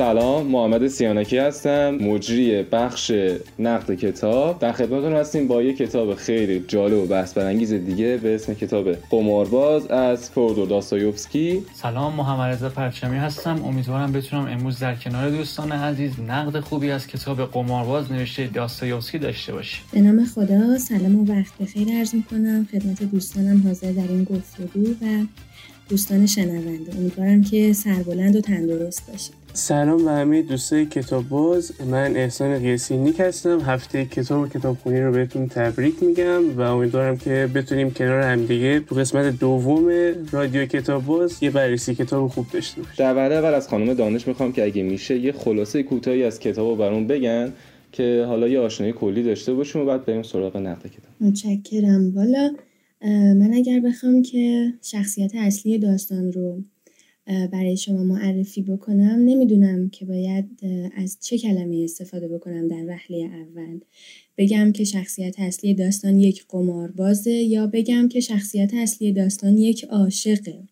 سلام محمد سیانکی هستم مجری بخش نقد کتاب. در خدمتتون هستیم با یه کتاب خیلی جالب و بحث برانگیز دیگه به اسم کتاب قمارباز از فودور داستایوفسکی. سلام محمد رضا پرچمی هستم. امیدوارم بتونم امروز در کنار دوستان عزیز نقد خوبی از کتاب قمارباز نوشته داستایوفسکی داشته باشیم. به نام خدا سلام و وقت بخیر عرض می‌کنم. خدمت دوستانم حاضر در این گفتگو و دوستان شنونده. امیدوارم که سربلند و تندرست باشید. سلام به همه دوستای کتاب باز. من احسان قیاسی نیک هستم. هفته کتاب و کتابخونی رو بهتون تبریک میگم و امیدوارم که بتونیم کنار همدیگه تو قسمت دوم رادیو کتاب باز یه بررسی کتاب خوب داشته باشیم. در بعد اول از خانم دانش می‌خوام که اگه میشه یه خلاصه کوتاهی از کتاب رو برام بگن که حالا یه آشنایی کلی داشته باشیم و بعد بریم سراغ نقد کتاب. متشکرم. والا من اگر بخوام که شخصیت اصلی داستان رو برای شما معرفی بکنم نمی‌دونم که باید از چه کلمه استفاده بکنم در وحله اول. بگم که شخصیت اصلی داستان یک قماربازه یا بگم که شخصیت اصلی داستان یک عاشقه.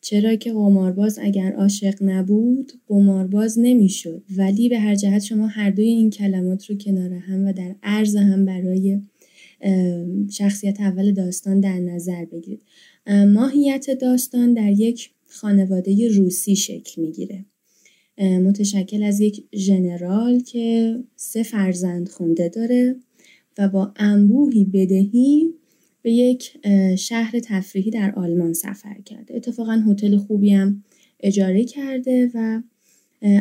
چرا که قمارباز اگر عاشق نبود قمارباز نمی‌شد. ولی به هر جهت شما هر دوی این کلمات رو کنار هم و در عرض هم برای شخصیت اول داستان در نظر بگیرید. ماهیت داستان در یک خانواده روسی شکل می‌گیره. متشکل از یک ژنرال که سه فرزند خونده داره و با انبوهی بدهی به یک شهر تفریحی در آلمان سفر کرده. اتفاقا هتل خوبی هم اجاره کرده و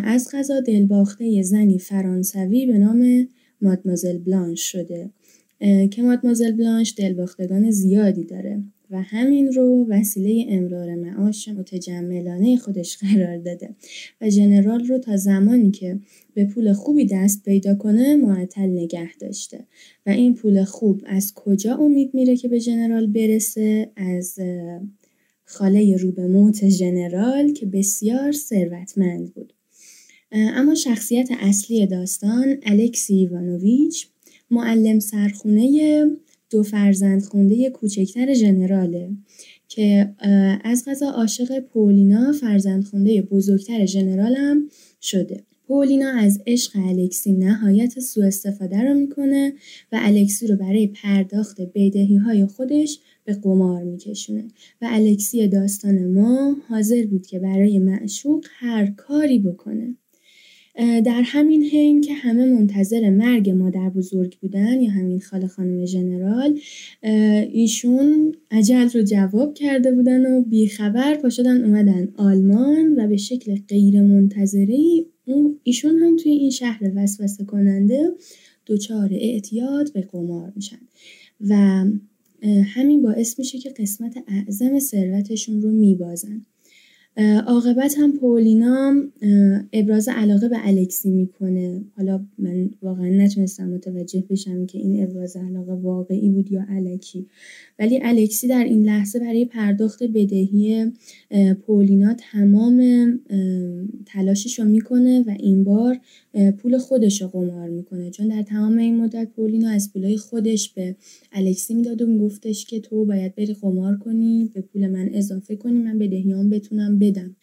از غذا دلباخته زنی فرانسوی به نام مادمازل بلانش شده. که مادمازل بلانش دلباختگان زیادی داره و همین رو وسیله امرار معاش متجملانه خودش قرار داده و ژنرال رو تا زمانی که به پول خوبی دست پیدا کنه معطل نگه داشته. و این پول خوب از کجا امید میره که به ژنرال برسه؟ از خاله رو به موت ژنرال که بسیار ثروتمند بود. اما شخصیت اصلی داستان الکسی ایوانوویچ معلم سرخونه دو فرزند خونده کوچکتر ژنراله که از غذا عاشق پولینا فرزند خونده بزرگتر ژنرالم شده. پولینا از عشق الکسی نهایت سوء استفاده رو می‌کنه و الکسی رو برای پرداخت بدهی های خودش به قمار میکشونه. و الکسی داستان ما حاضر بود که برای معشوق هر کاری بکنه. در همین حین که همه منتظر مرگ مادر بزرگ بودن یا همین خاله خانم ژنرال ایشون عجل رو جواب کرده بودن و بیخبر پا شدن اومدن آلمان و به شکل غیر منتظره ایشون هم توی این شهر وسوسه کننده دچار اعتیاد به قمار میشن. و همین باعث میشه که قسمت اعظم ثروتشون رو میبازن. عاقبت هم پولینا ابراز علاقه به الکسی می‌کنه. حالا من واقعا نتونستم متوجه بشم که این ابراز علاقه واقعی بود یا الکی. ولی الکسی در این لحظه برای پرداخت بدهی پولینا تمام تلاشش رو می‌کنه و این بار پول خودش رو قمار می‌کنه. چون در تمام این مدت پولینا از پولای خودش به الکسی می‌داد و میگفتش که تو باید بری قمار کنی به پول من اضافه کنی من بدهیام بتونم بدم.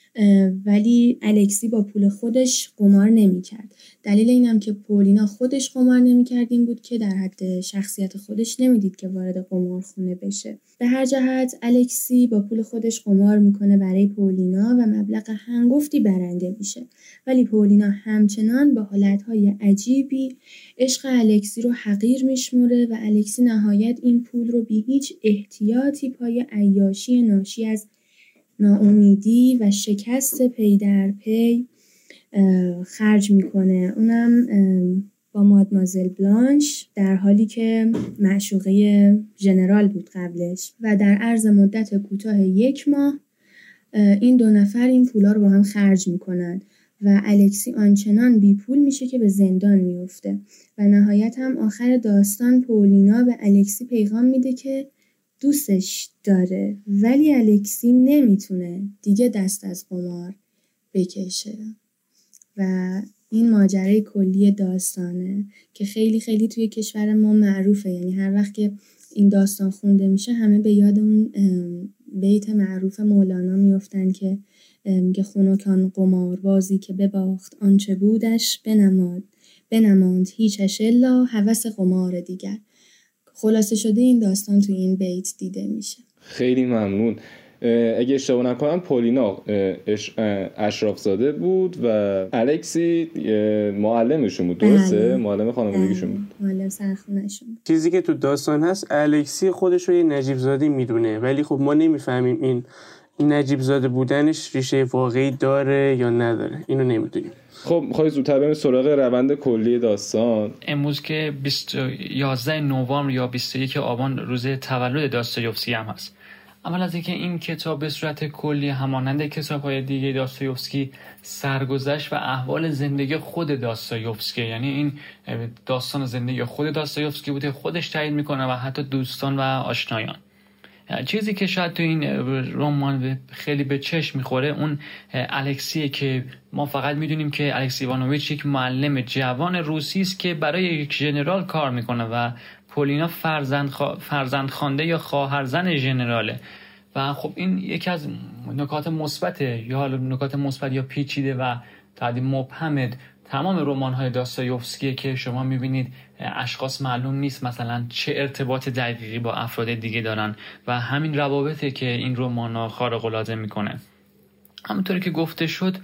ولی الکسی با پول خودش قمار نمی‌کرد. دلیل اینم که پولینا خودش قمار نمی‌کرد این بود که در حد شخصیت خودش نمی‌دید که وارد قمارخونه بشه. به هر جهت الکسی با پول خودش قمار می‌کنه برای پولینا و مبلغ هنگفتی برنده میشه. ولی پولینا همچنان با حالتهای عجیبی عشق الکسی رو حقیر میشموره و الکسی نهایت این پول رو بی هیچ احتیاطی پای عیاشی ناشی از ناامیدی و شکست پی در پی خرج می‌کنه. اونم با مادمازل بلانش در حالی که معشوقه ژنرال بود قبلش و در عرض مدت کوتاه یک ماه این دو نفر این پولا رو با هم خرج می‌کنن و الکسی آنچنان بی پول میشه که به زندان میفته و نهایت هم آخر داستان پولینا به الکسی پیغام میده که دوستش داره ولی الکسی نمی‌تونه دیگه دست از قمار بکشه. و این ماجرای کلی داستانه که خیلی خیلی توی کشور ما معروفه. یعنی هر وقت که این داستان خونده میشه همه به یاد اون بیت معروف مولانا میفتن که میگه قمار بازی که بباخت آنچه بودش بنماد بنماند هیچش الا هوس قمار دیگر. خلاصه شده این داستان تو این بیت دیده میشه خیلی ممنون اگه اشتباه نکنم پولینا اشراف زاده بود و الکسی معلمشون بود درسته بله. معلم خانوادگیشون بود بله. معلم سرخونشون چیزی که تو داستان هست الکسی خودش رو یه نجیب زاده می‌دونه ولی خب ما نمی‌فهمیم این نجیب زاده بودنش ریشه واقعی داره یا نداره؟ اینو نمی‌دونیم. خب می‌خوای زودتر بریم سراغ روند کلی داستان. امروز که 11 نوامبر یا 21 آبان روز تولد داستایوفسکی هم هست. اول از اینکه این کتاب به صورت کلی همانند کتاب های دیگه داستایوفسکی سرگذشت و احوال زندگی خود داستایوفسکی یعنی این داستان زندگی خود داستایوفسکی بوده خودش تایید می‌کنه و حتی دوستان و آشنایان. چیزی که شاید تو این رمان خیلی به چشم می‌خوره اون الکسیه که ما فقط می‌دونیم که الکسی ایوانوویچ یک معلم جوان روسی است که برای یک ژنرال کار می‌کنه و پولینا فرزند, فرزند خانده یا خواهرزن ژنراله و خب این یکی از نکات مثبته یا حالا نکات مثبت یا پیچیده و تعدیم مبهمه تمام رمان های داستایوفسکیه که شما می‌بینید اشخاص معلوم نیست مثلا چه ارتباط دقیقی با افراد دیگه دارن و همین روابطه که این رمان ها خارق العاده می‌کنه. همونطوری که گفته شد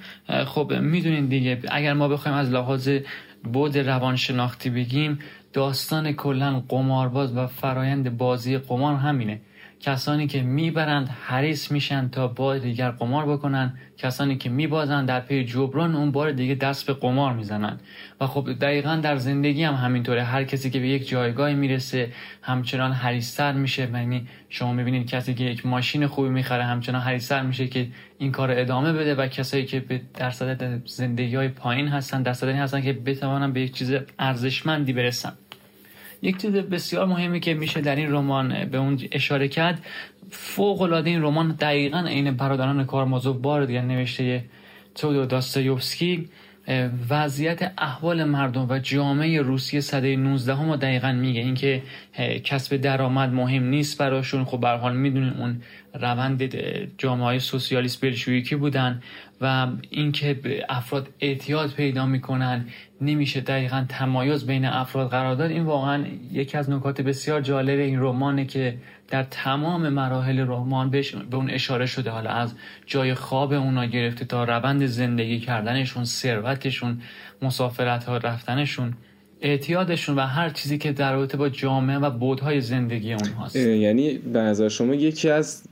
خب می‌دونید دیگه اگر ما بخوایم از لحاظ بود روانشناختی بگیم داستان کلا قمارباز و فرایند بازی قمار همینه. کسانی که می‌برند حریص میشن تا بار دیگر قمار بکنن. کسانی که میبازند در پی جبران اون بار دیگه دست به قمار می‌زنن و خب دقیقا در زندگی هم همینطوره. هر کسی که به یک جایگاهی می‌رسه همچنان حریصتر میشه. یعنی شما می‌بینید کسی که یک ماشین خوبی می‌خره همچنان حریصتر میشه که این کار ادامه بده. و کسایی که به درصد زندگی های پایین هستن درصدی هستن که بتوانن به یک چیز ارزشمندی برسن. یک چیز بسیار مهمی که میشه در این رمان به اون اشاره کرد فوق العاده این رمان دقیقا عین برادران کارمازوف بار دیگر نوشته تودو داستایوفسکی. وضعیت احوال مردم و جامعه روسیه صده 19 هم دقیقا میگه. اینکه کسب درآمد مهم نیست براشون. خب به حال می‌دونین اون روند جامعه های سوسیالیست بلشویکی بودن و اینکه افراد اعتیاد پیدا می‌کنن نمیشه دقیقا تمایز بین افراد قرار داد. این واقعا یکی از نکات بسیار جالب این رمانه که در تمام مراحل رمان به اون اشاره شده. حالا از جای خواب اونا گرفته تا روند زندگی کردنشون ثروتشون مسافرت ها رفتنشون. اعتیادشون و هر چیزی که در رابطه با جامعه و بودهای زندگی اونهاست یعنی به نظر شما یکی از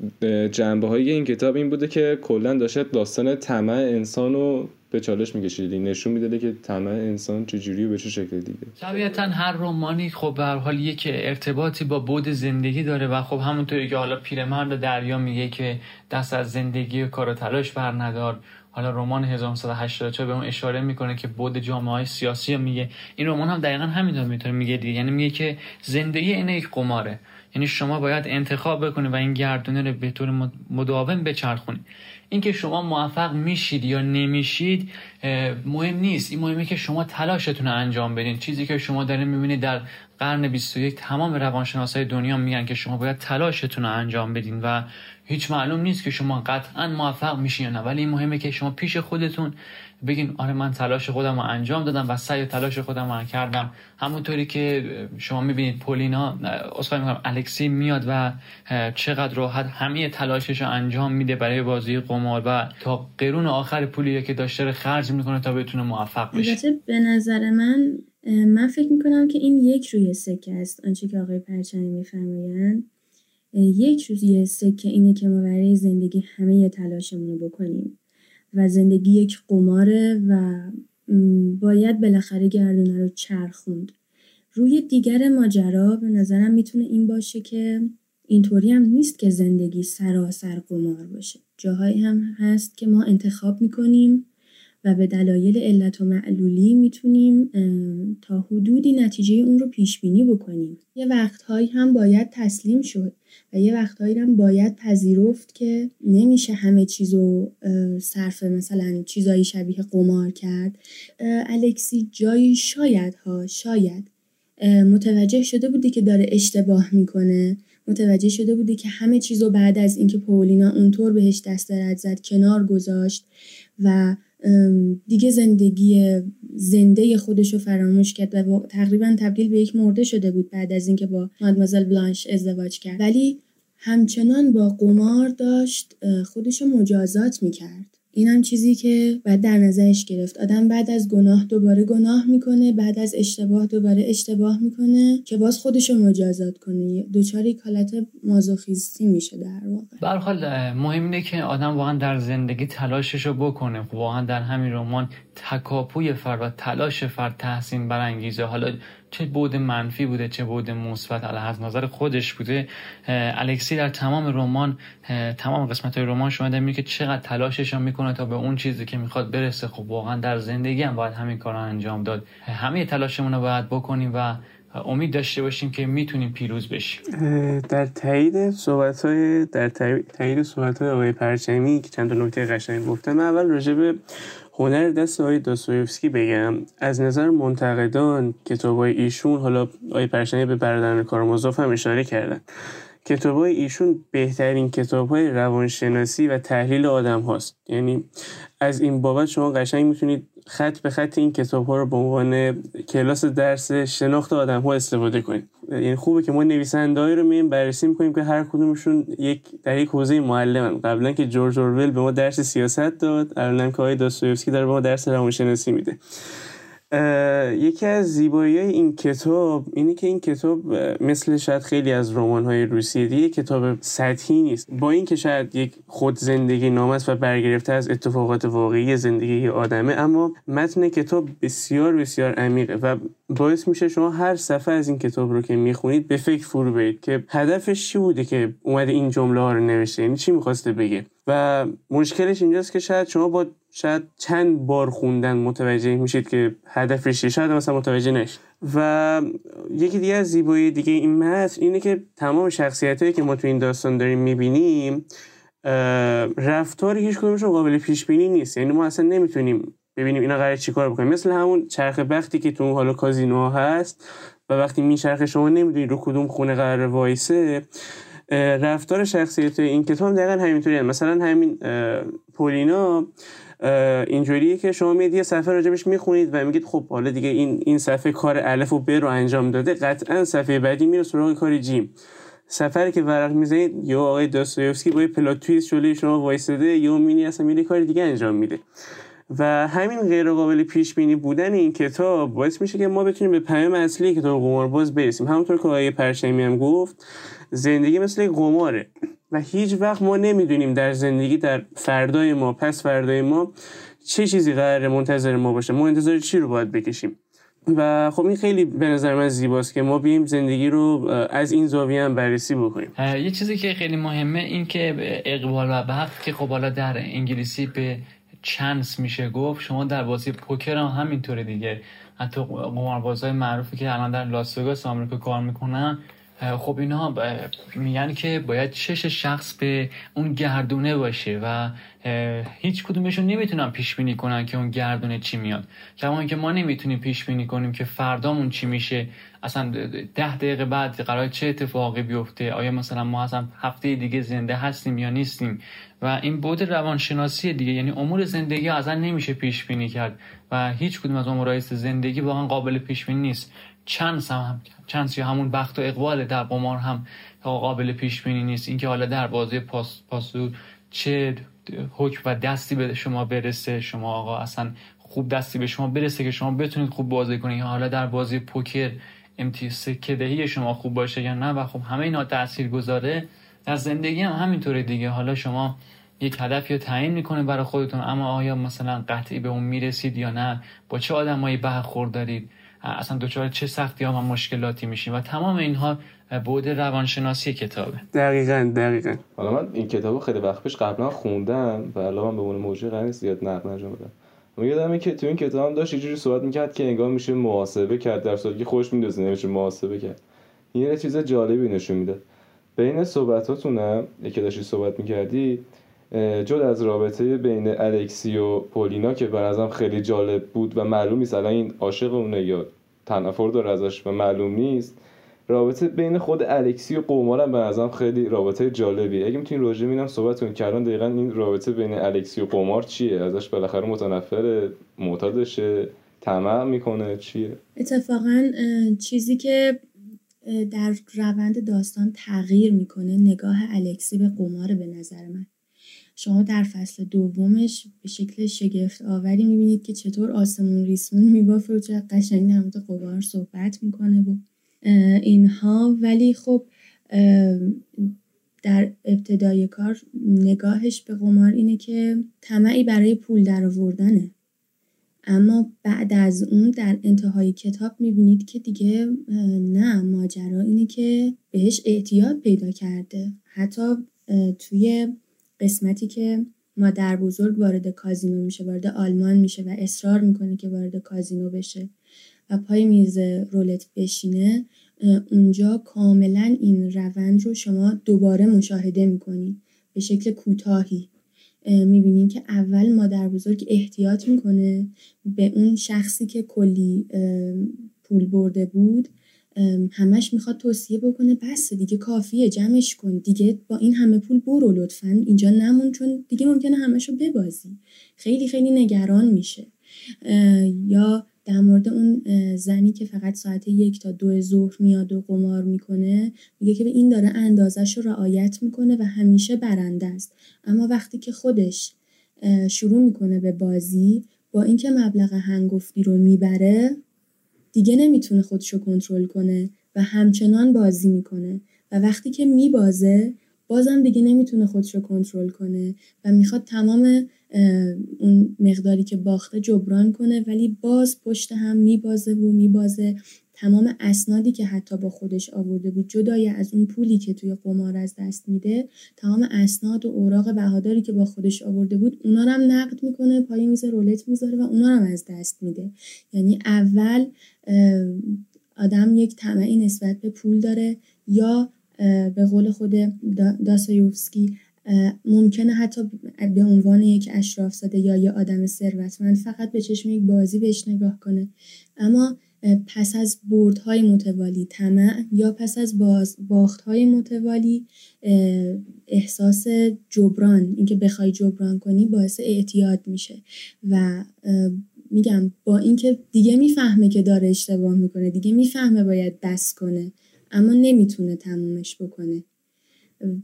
جنبه های این کتاب این بوده که کلا داشت داستان طمع انسان رو به چالش میکشیدی نشون می‌داده که طمع انسان چجوری و به چه شکل دیگه. طبیعتا هر رومانی خب به حال یک ارتباطی با بود زندگی داره و خب همونطوری که حالا پیرمرد دریا میگه که دست از زندگی و کار و تلاش بر ندار. حالا رمان 1984 به اون اشاره می‌کنه که بود جامعه های سیاسی میگه. این رمان هم دقیقا همینطور می‌تونه میگه دیگه. یعنی میگه که زندگی این یک قماره. یعنی شما باید انتخاب بکنید و این گردونه رو به طور مداوم بچرخونید اینکه شما موفق میشید یا نمیشید مهم نیست. این مهمه که شما تلاشتون رو انجام بدین. چیزی که شما دارین می‌بینید در قرن 21 تمام روانشناسای دنیا میگن که شما باید تلاشتون رو انجام بدین و هیچ معلوم نیست که شما قطعا موفق میشین یا نه. ولی این مهمه که شما پیش خودتون بگین آره من تلاش خودم رو انجام دادم و سعی تلاش خودم رو کردم. همونطوری که شما می‌بینید پولینا اصلا می‌کنم الکسی میاد و چقدر راحت همه تلاشش رو انجام میده برای بازی قمار و تا قرون آخر پولی که داشته خرج می‌کنه تا بتونه موفق بشه. به نظر من من فکر می‌کنم که این یک روی سکه است آنچه که آقای پرچمی میفرمایند یک روی سکه اینه که ما برای زندگی همه تلاشمون رو بکنیم و زندگی یک قماره و باید بالاخره گردونه رو چرخوند. روی دیگر ماجرا به نظرم می‌تونه این باشه که اینطوری هم نیست که زندگی سراسر قمار باشه. جاهایی هم هست که ما انتخاب می‌کنیم و به دلایل علت و معلولی می‌تونیم تا حدودی نتیجه اون رو پیش بینی بکنیم. یه وقتهایی هم باید تسلیم شد و یه وقتهایی هم باید پذیرفت که نمیشه همه چیزو صرف مثلا چیزایی شبیه قمار کرد. الکسی جایی شاید ها شاید متوجه شده بودی که داره اشتباه می‌کنه متوجه شده بوده که همه چیزو بعد از اینکه پولینا اونطور بهش دست درد زد کنار گذاشت و دیگه زندگی زنده خودش رو فراموش کرد و تقریبا تبدیل به یک مرده شده بود بعد از اینکه با مادمازل بلانش ازدواج کرد. ولی همچنان با قمار داشت خودش مجازات می‌کرد. این هم چیزی که بعد در نظرش گرفت. آدم بعد از گناه دوباره گناه می‌کنه بعد از اشتباه دوباره اشتباه می‌کنه که باز خودش رو مجازات کنه. دوچاری کالت مازوخیستی میشه در واقع. برحال مهم اینه که آدم واقعا در زندگی تلاشش رو بکنه. واقعا در همین رمان تکاپوی فرد و تلاش فرد تحسین برانگیزه. حالا چه بود منفی بوده چه بود مثبت. از نظر خودش بوده. الکسی در تمام رمان تمام قسمت های رمان شما میگه که چقدر تلاشش می‌کنه تا به اون چیزی که می‌خواد برسه. خب واقعا در زندگی هم باید همین کار انجام داد. همه تلاشمون رو باید بکنیم و امید داشته باشیم که می‌تونیم پیروز بشیم. در تایید صحبت های در تایید صحبت های آقای پرچمی که چند نکته قشنگ گفتم اول راجع به هنر دست آقای داستویفسکی بگم. از نظر منتقدان کتاب های ایشون حالا آقای پرشنی به برادران کارمازوف هم اشاره کردن. کتاب های ایشون بهترین کتاب های روانشناسی و تحلیل آدم هاست. یعنی از این بابت شما قشنگ می‌تونید خط به خط این کتاب ها رو به عنوان کلاس درس شناخت آدم ها استفاده کنید. یعنی خوبه که ما نویسنده رو مییم بررسی می‌کنیم که هر کدومشون یک در یک حوزه معلمن. قبلا که جورج اورول به ما درس سیاست داد الان که آقای داستویفسکی داره به ما درس روانشناسی میده. یکی از زیبایی این کتاب اینه که این کتاب مثل شاید خیلی از رمان های روسیه دیگه کتاب سطحی نیست. با اینکه شاید یک خود زندگی نام است و برگرفته از اتفاقات واقعی زندگی آدمه اما متن کتاب بسیار بسیار عمیقه و باعث میشه شما هر صفحه از این کتاب رو که می‌خونید به فکر فرو برید که هدفش چی بوده که اومده این جمله ها رو نوشته یعنی چی می‌خواسته بگه. و مشکلش اینجاست که شاید شما با شاید چند بار خوندن متوجه میشید که هدفش چیه شاید مثلا متوجه نشید. و یکی دیگه از زیبایی دیگه این متن اینه که تمام شخصیت هایی که ما تو این داستان داریم می‌بینیم رفتار هیچ کدومشون قابل پیش بینی نیست. یعنی ما اصلا نمی‌تونیم ببینیم اینا قرار چیکار بکنیم مثل همون چرخ بختی که تو حالا کازینو هست و وقتی میچرخه شما نمی‌دونید رو کدوم خونه قرار وایسه رفتار شخصیت این کتاب دقیقا همینطوری مثلا همین پولینا اینجوریه که شما میاد یه صفحه راجبش می‌خونید و میگید خب حالا دیگه این این صفحه کار الف و ب رو انجام داده قطعا صفحه بعدی میره سراغ کار جیم سفری که ورق می‌زنید یا آقای داستایوفسکی با پلات تویست جلوی شما وایساده یا مینی اصلا میره کار دیگه انجام میده. و همین غیر قابل پیش بینی بودن این کتاب باعث میشه که ما بتونیم به پیام اصلی کتاب قمارباز برسیم. همونطور که آقای پرشمی هم گفت زندگی مثل قماره. و هیچ وقت ما نمی‌دونیم در زندگی در فردای ما پس فردای ما چه چیزی قرار منتظر ما باشه. ما انتظار چی رو باید بکشیم؟ و خب این خیلی به نظر من زیباست که ما بیم زندگی رو از این زاویه هم بررسی بکنیم. یه چیزی که خیلی مهمه این که اقبال و بخت که خب حالا در انگلیسی به چانس میشه گفت شما در بازی پوکر هم همینطوره دیگه. حتی قماربازهای معروفی که الان در لاس وگاس آمریکا کار می‌کنن خب اینا میگن که باید چش شخص به اون گردونه باشه و هیچ کدومشون نمی‌تونن پیش بینی کنن که اون گردونه چی میاد. کما که ما نمی‌تونیم پیش بینی کنیم که فردامون چی میشه. اصلا ده دقیقه بعد قرار چه اتفاقی بیفته؟ آیا مثلا ما اصلا هفته دیگه زنده هستیم یا نیستیم؟ و این بود روانشناسی دیگه یعنی امور زندگی اصلا نمیشه پیش بینی کرد. و هیچ کدوم از امور زندگی واقعا قابل پیش بینی نیست. چند هم چند یا همون بخت و اقبال در قمار هم قابل پیش بینی نیست. اینکه حالا در بازی پاس پاسو چه حکم و دستی به شما برسه شما آقا اصلا خوب دستی به شما برسه که شما بتونید خوب بازی کنید حالا در بازی پوکر امتیاز دهی شما خوب باشه یا نه. و خب همه اینا تاثیر گذاره. در زندگی هم همینطوره دیگه. حالا شما یک هدفی رو تعیین می‌کنه برای خودتون اما آیا مثلا قطعی به اون می‌رسید یا نه؟ با چه آدمایی برخورد دارید اصلا دچار چه سختی ها و مشکلاتی میشیم و تمام اینها بود روانشناسی کتابه. دقیقا دقیقا. حالا من این کتابو خیلی وقت پیش قبلا خوندم و الان من به اون موضوع قرار زیاد نقد من یادمه که تو این کتاب هم داشت یه صحبت می‌کرد که انگار میشه محاسبه کرد در صورتی که خوش میدوزه نمیشه محاسبه کرد. این یه چیز جالبی نشون میده بین صحبتاتونم یکی داشتی صحبت می‌کردی جد از رابطه بین الکسی و پولینا که به خیلی جالب بود و معلوم نیست الان این عاشق اونه یا تنفر داره ازش و معلوم نیست رابطه بین خود الکسی و قمار هم به نظرم خیلی رابطه جالبیه. اگه می‌تونین راجع میدم صحبت کنین کردن دقیقا این رابطه بین الکسی و قمار چیه؟ ازش بالاخره متنفر معتادشه طمع می‌کنه چیه؟ اتفاقا چیزی که در روند داستان تغییر می‌کنه نگاه الکسی به قمار به نظر من. شما در فصل دومش به شکل شگفت آوری می‌بینید که چطور آسمون ریسمون میبافه و چه قشنگ در مورد قمار صحبت می‌کنه و اینها. ولی خب در ابتدای کار نگاهش به قمار اینه که طمعی برای پول در آوردنه اما بعد از اون در انتهای کتاب می‌بینید که دیگه نه ماجرا اینه که بهش اعتیاد پیدا کرده. حتی توی قسمتی که مادر بزرگ وارد کازینو میشه وارد آلمان میشه و اصرار می‌کنه که وارد کازینو بشه و پای میز رولت بشینه اونجا کاملا این روند رو شما دوباره مشاهده می‌کنید به شکل کوتاهی. می‌بینین که اول مادر بزرگ احتیاط می‌کنه به اون شخصی که کلی پول برده بود همش می‌خواد توصیه بکنه بس دیگه کافیه جمعش کن. دیگه با این همه پول برو لطفا. اینجا نمون چون دیگه ممکنه همش رو ببازی. خیلی خیلی نگران میشه. یا در مورد اون زنی که فقط ساعت یک تا دو ظهر میاد و قمار می‌کنه میگه که به این داره اندازش رو رعایت می‌کنه و همیشه برنده است. اما وقتی که خودش شروع می‌کنه به بازی با اینکه مبلغ هنگفتی رو می‌بره دیگه نمی‌تونه خودش رو کنترل کنه و همچنان بازی می‌کنه. و وقتی که میبازه بازم دیگه نمی‌تونه خودش رو کنترل کنه و می‌خواد تمام اون مقداری که باخته جبران کنه ولی باز پشت هم میبازه و میبازه. تمام اسنادی که حتی با خودش آورده بود جدای از اون پولی که توی قمار از دست میده تمام اسناد و اوراق بهاداری که با خودش آورده بود اونا رو هم نقد می‌کنه پای میز رولت می‌ذاره و اونا رو هم از دست میده. یعنی اول آدم یک طمعی نسبت به پول داره یا به قول خود داستایوفسکی ممکنه حتی به عنوان یک اشراف زاده یا یه آدم ثروتمند فقط به چشم یک بازی بهش نگاه کنه. اما پس از بردهای متوالی طمع یا پس از باز باختهای متوالی احساس جبران اینکه بخوای جبران کنی باعث اعتیاد میشه. و میگم با اینکه دیگه می‌فهمه که داره اشتباه می‌کنه دیگه می‌فهمه باید بس کنه اما نمی‌تونه تمومش بکنه.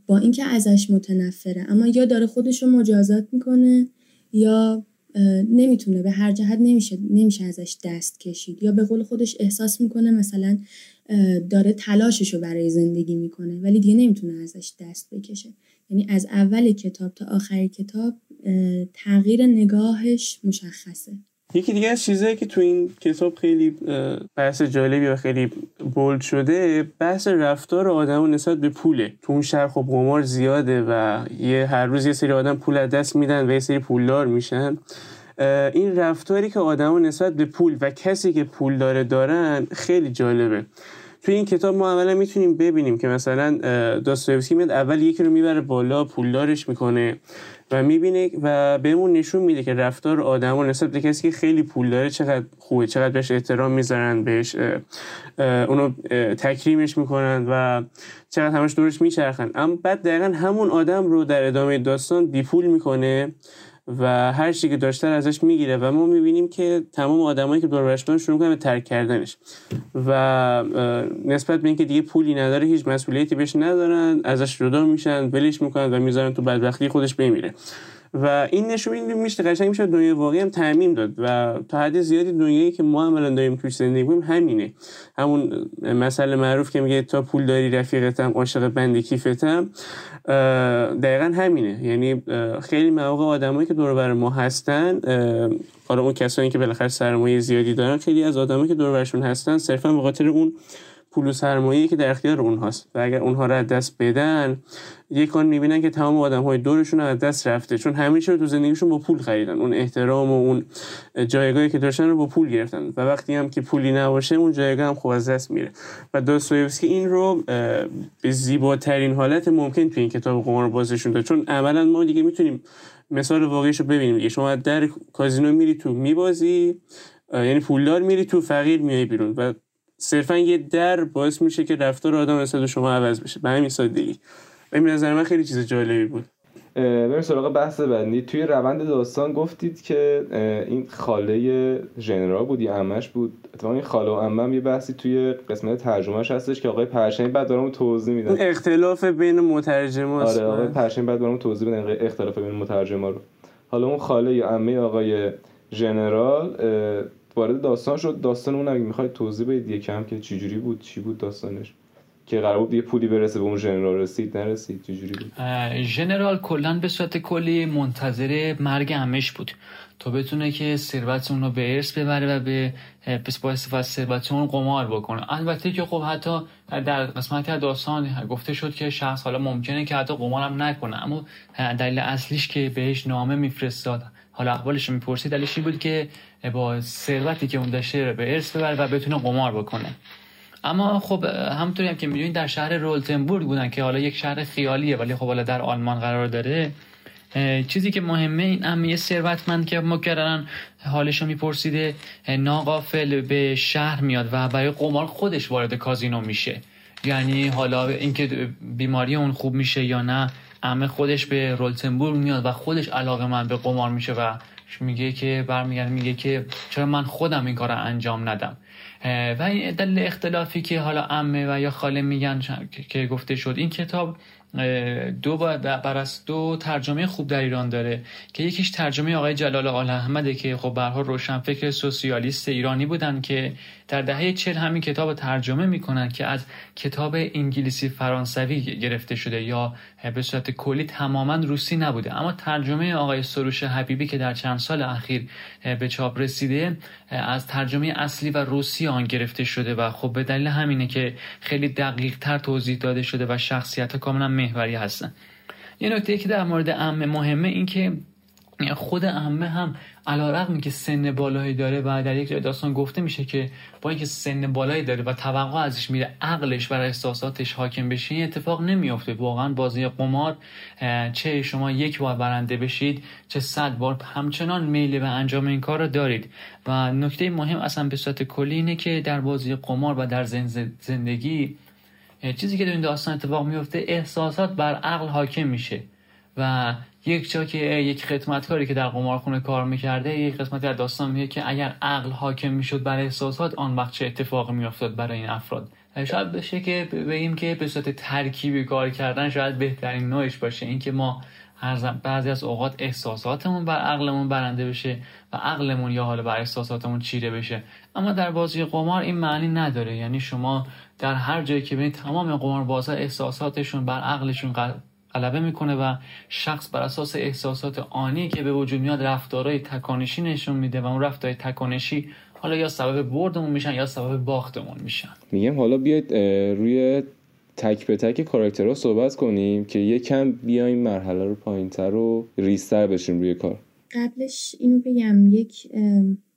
با اینکه ازش متنفره اما یا داره خودش رو مجازات می‌کنه یا نمی‌تونه به هر جهت نمیشه نمیشه ازش دست کشید. یا به قول خودش احساس می‌کنه مثلا داره تلاشش رو برای زندگی می‌کنه ولی دیگه نمی‌تونه ازش دست بکشه. یعنی از اول کتاب تا آخر کتاب تغییر نگاهش مشخصه. یکی دیگه از چیزهایی که تو این کتاب خیلی بحث جالبی و خیلی بولد شده بحث رفتار آدم نسبت به پوله. تو اون شهر خب قمار زیاده و یه هر روز یه سری آدم پول از دست میدن و یه سری پولدار میشن. این رفتاری که آدما نسبت به پول و کسی که پول داره دارن خیلی جالبه. توی این کتاب ما اولا می‌تونیم ببینیم که مثلا داستایوفسکی میاد اول یکی رو می‌بره بالا پولدارش می‌کنه. و می‌بینه و بهمون نشون میده که رفتار آدم و نسبت به کسی که خیلی پول داره چقدر خوبه چقدر بهش احترام می‌ذارن بهش اونو تکریمش می‌کنن و چقدر همش دورش میچرخن. اما بعد دقیقا همون آدم رو در ادامه داستان بیپول می‌کنه و هر چی که داشتن ازش می‌گیره و ما می‌بینیم که تمام آدمایی که دور شروع می‌کنن به ترک کردنش. و نسبت به اینکه دیگه پولی نداره هیچ مسئولیتی بهش ندارن ازش جدا میشن ولش می‌کنن و می‌ذارن تو بدبختی خودش بمیره. و این نشون میشه قشنگ میشه دنیای واقعی هم تعمیم داد و تا حد زیادی دنیایی که ما عملا داریم توش زندگی کنیم همینه. همون مسئله معروف که میگه تا پول داری رفیقتم عاشق بند کیفتم دقیقا همینه. یعنی خیلی مواقع آدمایی که دور بر ما هستن حالا اون کسانی که بالاخره سرمایه زیادی دارن خیلی از آدمایی که دور برشون هستن صرفا به خاطر اون پول و سرمایه که در اختیار اونهاست. و اگر اونها رو از دست بدن یکان می‌بینن که تمام آدم های دورشون از دست رفته. چون همیشه رو تو زندگیشون با پول خریدن. اون احترام و اون جایگاهی که داشتن رو با پول گرفتن. و وقتی هم که پولی نباشه اون جایگاه هم خوب از دست میره. و داستایوفسکی این رو به زیباترین حالت ممکن تو این کتاب قمار بازشون داد. چون عملا ما دیگه می‌تونیم مثال واقعیش رو ببینیم دیگه. شما در کازینو میری تو میبازی یعنی پولدار میری تو فقیر میای بیرون. و صرفا یه در باعث میشه که رفتار آدم نسبت شما عوض بشه. به همین سادگی. این نظر من خیلی چیز جالبی بود. بریم سراغ بحث بندی توی روند داستان گفتید که این خاله ژنرال بود یا عمش بود. اتفاقا این خاله و عمم یه بحثی توی قسمت ترجمهش هستش که آقای پرشنی بعد دارم توضیح میدن. اختلاف بین مترجماست آره آقای پرشنی بعد دارم توضیح بدن اختلاف بین مترجما رو. حالا اون خاله یا عمه آقای ژنرال وارد داستان شد. داستان اون اگه می‌خواید توضیح بدید یکم که چجوری بود چی بود داستانش؟ که قرار بود یه پولی برسه به اون ژنرال رسید نرسید چجوری بود؟ ژنرال کلا به صورت کلی منتظر مرگ همش بود. تا بتونه که ثروت اون رو به ارث ببره و به با استفاده ثروت اون قمار بکنه. البته که خب حتی در قسمت داستان گفته شد که شخص حالا ممکنه که حتی قمار هم نکنه اما دلیل اصلیش که بهش نامه میفرستاد. حالا احوالش می‌پرسید دلیلش بود که با ثروتی که اون داشته به ارث ببره و بتونه قمار بکنه. اما خب همونطوری هم که می‌دونید در شهر رولتنبورگ بودن که حالا یک شهر خیالیه ولی خب حالا در آلمان قرار داره. چیزی که مهمه این امیه ثروتمند که مکررن رو میپرسیده ناقافل به شهر میاد و برای قمار خودش وارد کازینو میشه. یعنی حالا اینکه بیماری اون خوب میشه یا نه امه خودش به رولتنبورگ میاد و خودش علاقه من به قمار میشه و میگه که برمیگرد میگه که چرا من خودم این کار رو انجام ندم. و این دلیل اختلافی که حالا امه و یا خاله میگن که گفته شد. این کتاب دو بر از دو ترجمه خوب در ایران داره که یکیش ترجمه آقای جلال آل احمده که خب برها روشنفکر سوسیالیست ایرانی بودن که در دهه چل همین کتاب ترجمه می‌کنن که از کتاب انگلیسی فرانسوی گرفته شده یا به صورت کلی تماما روسی نبوده. اما ترجمه آقای سروش حبیبی که در چند سال اخیر به چاپ رسیده از ترجمه اصلی و روسی آن گرفته شده و خب به دلیل همینه که خیلی دقیق تر توضیح داده شده و شخصیت کاملا محوری هستن. یه نکته که در مورد امه مهمه این که خود امه هم علا رقمی که سن بالایی داره و در یک داستان گفته میشه که با اینکه سن بالایی داره و توقع ازش میره عقلش و احساساتش حاکم بشه این اتفاق نمیافته. واقعا بازی قمار چه شما یک بار برنده بشید چه صد بار همچنان میل به انجام این کار رو دارید. و نکته مهم اصلا به صورت کلی اینه که در بازی قمار و در زندگی چیزی که در این داستان اتفاق میفته احساسات بر عقل حاکم میشه. و یک جا که یک خدمتکاری که در قمارخونه کار می‌کرده یک قسمت در داستان میگه که اگر عقل حاکم می‌شد بر احساسات آن وقت چه اتفاقی میافتاد برای این افراد؟ شاید بشه که بگیم که به صورت ترکیبی کار کردن شاید بهترین نوعش باشه. اینکه ما بعضی از اوقات احساساتمون بر عقلمون برنده بشه و عقلمون یا حالا بر احساساتمون چیره بشه. اما در بازی قمار این معنی نداره. یعنی شما در هر جایی که ببینید تمام قماربازا احساساتشون بر عقلشون غلبه می‌کنه و شخص بر اساس احساسات آنی که به وجود میاد رفتارهای تکانشی نشون میده و اون رفتارهای تکانشی حالا یا سبب بردمون میشن یا سبب باختمون میشن. میگم حالا بیاید روی تک به تک کاراکترها صحبت کنیم که یکم بیایم مرحله رو پایینتر و ریستر بشیم روی کار. قبلش اینو بگم یک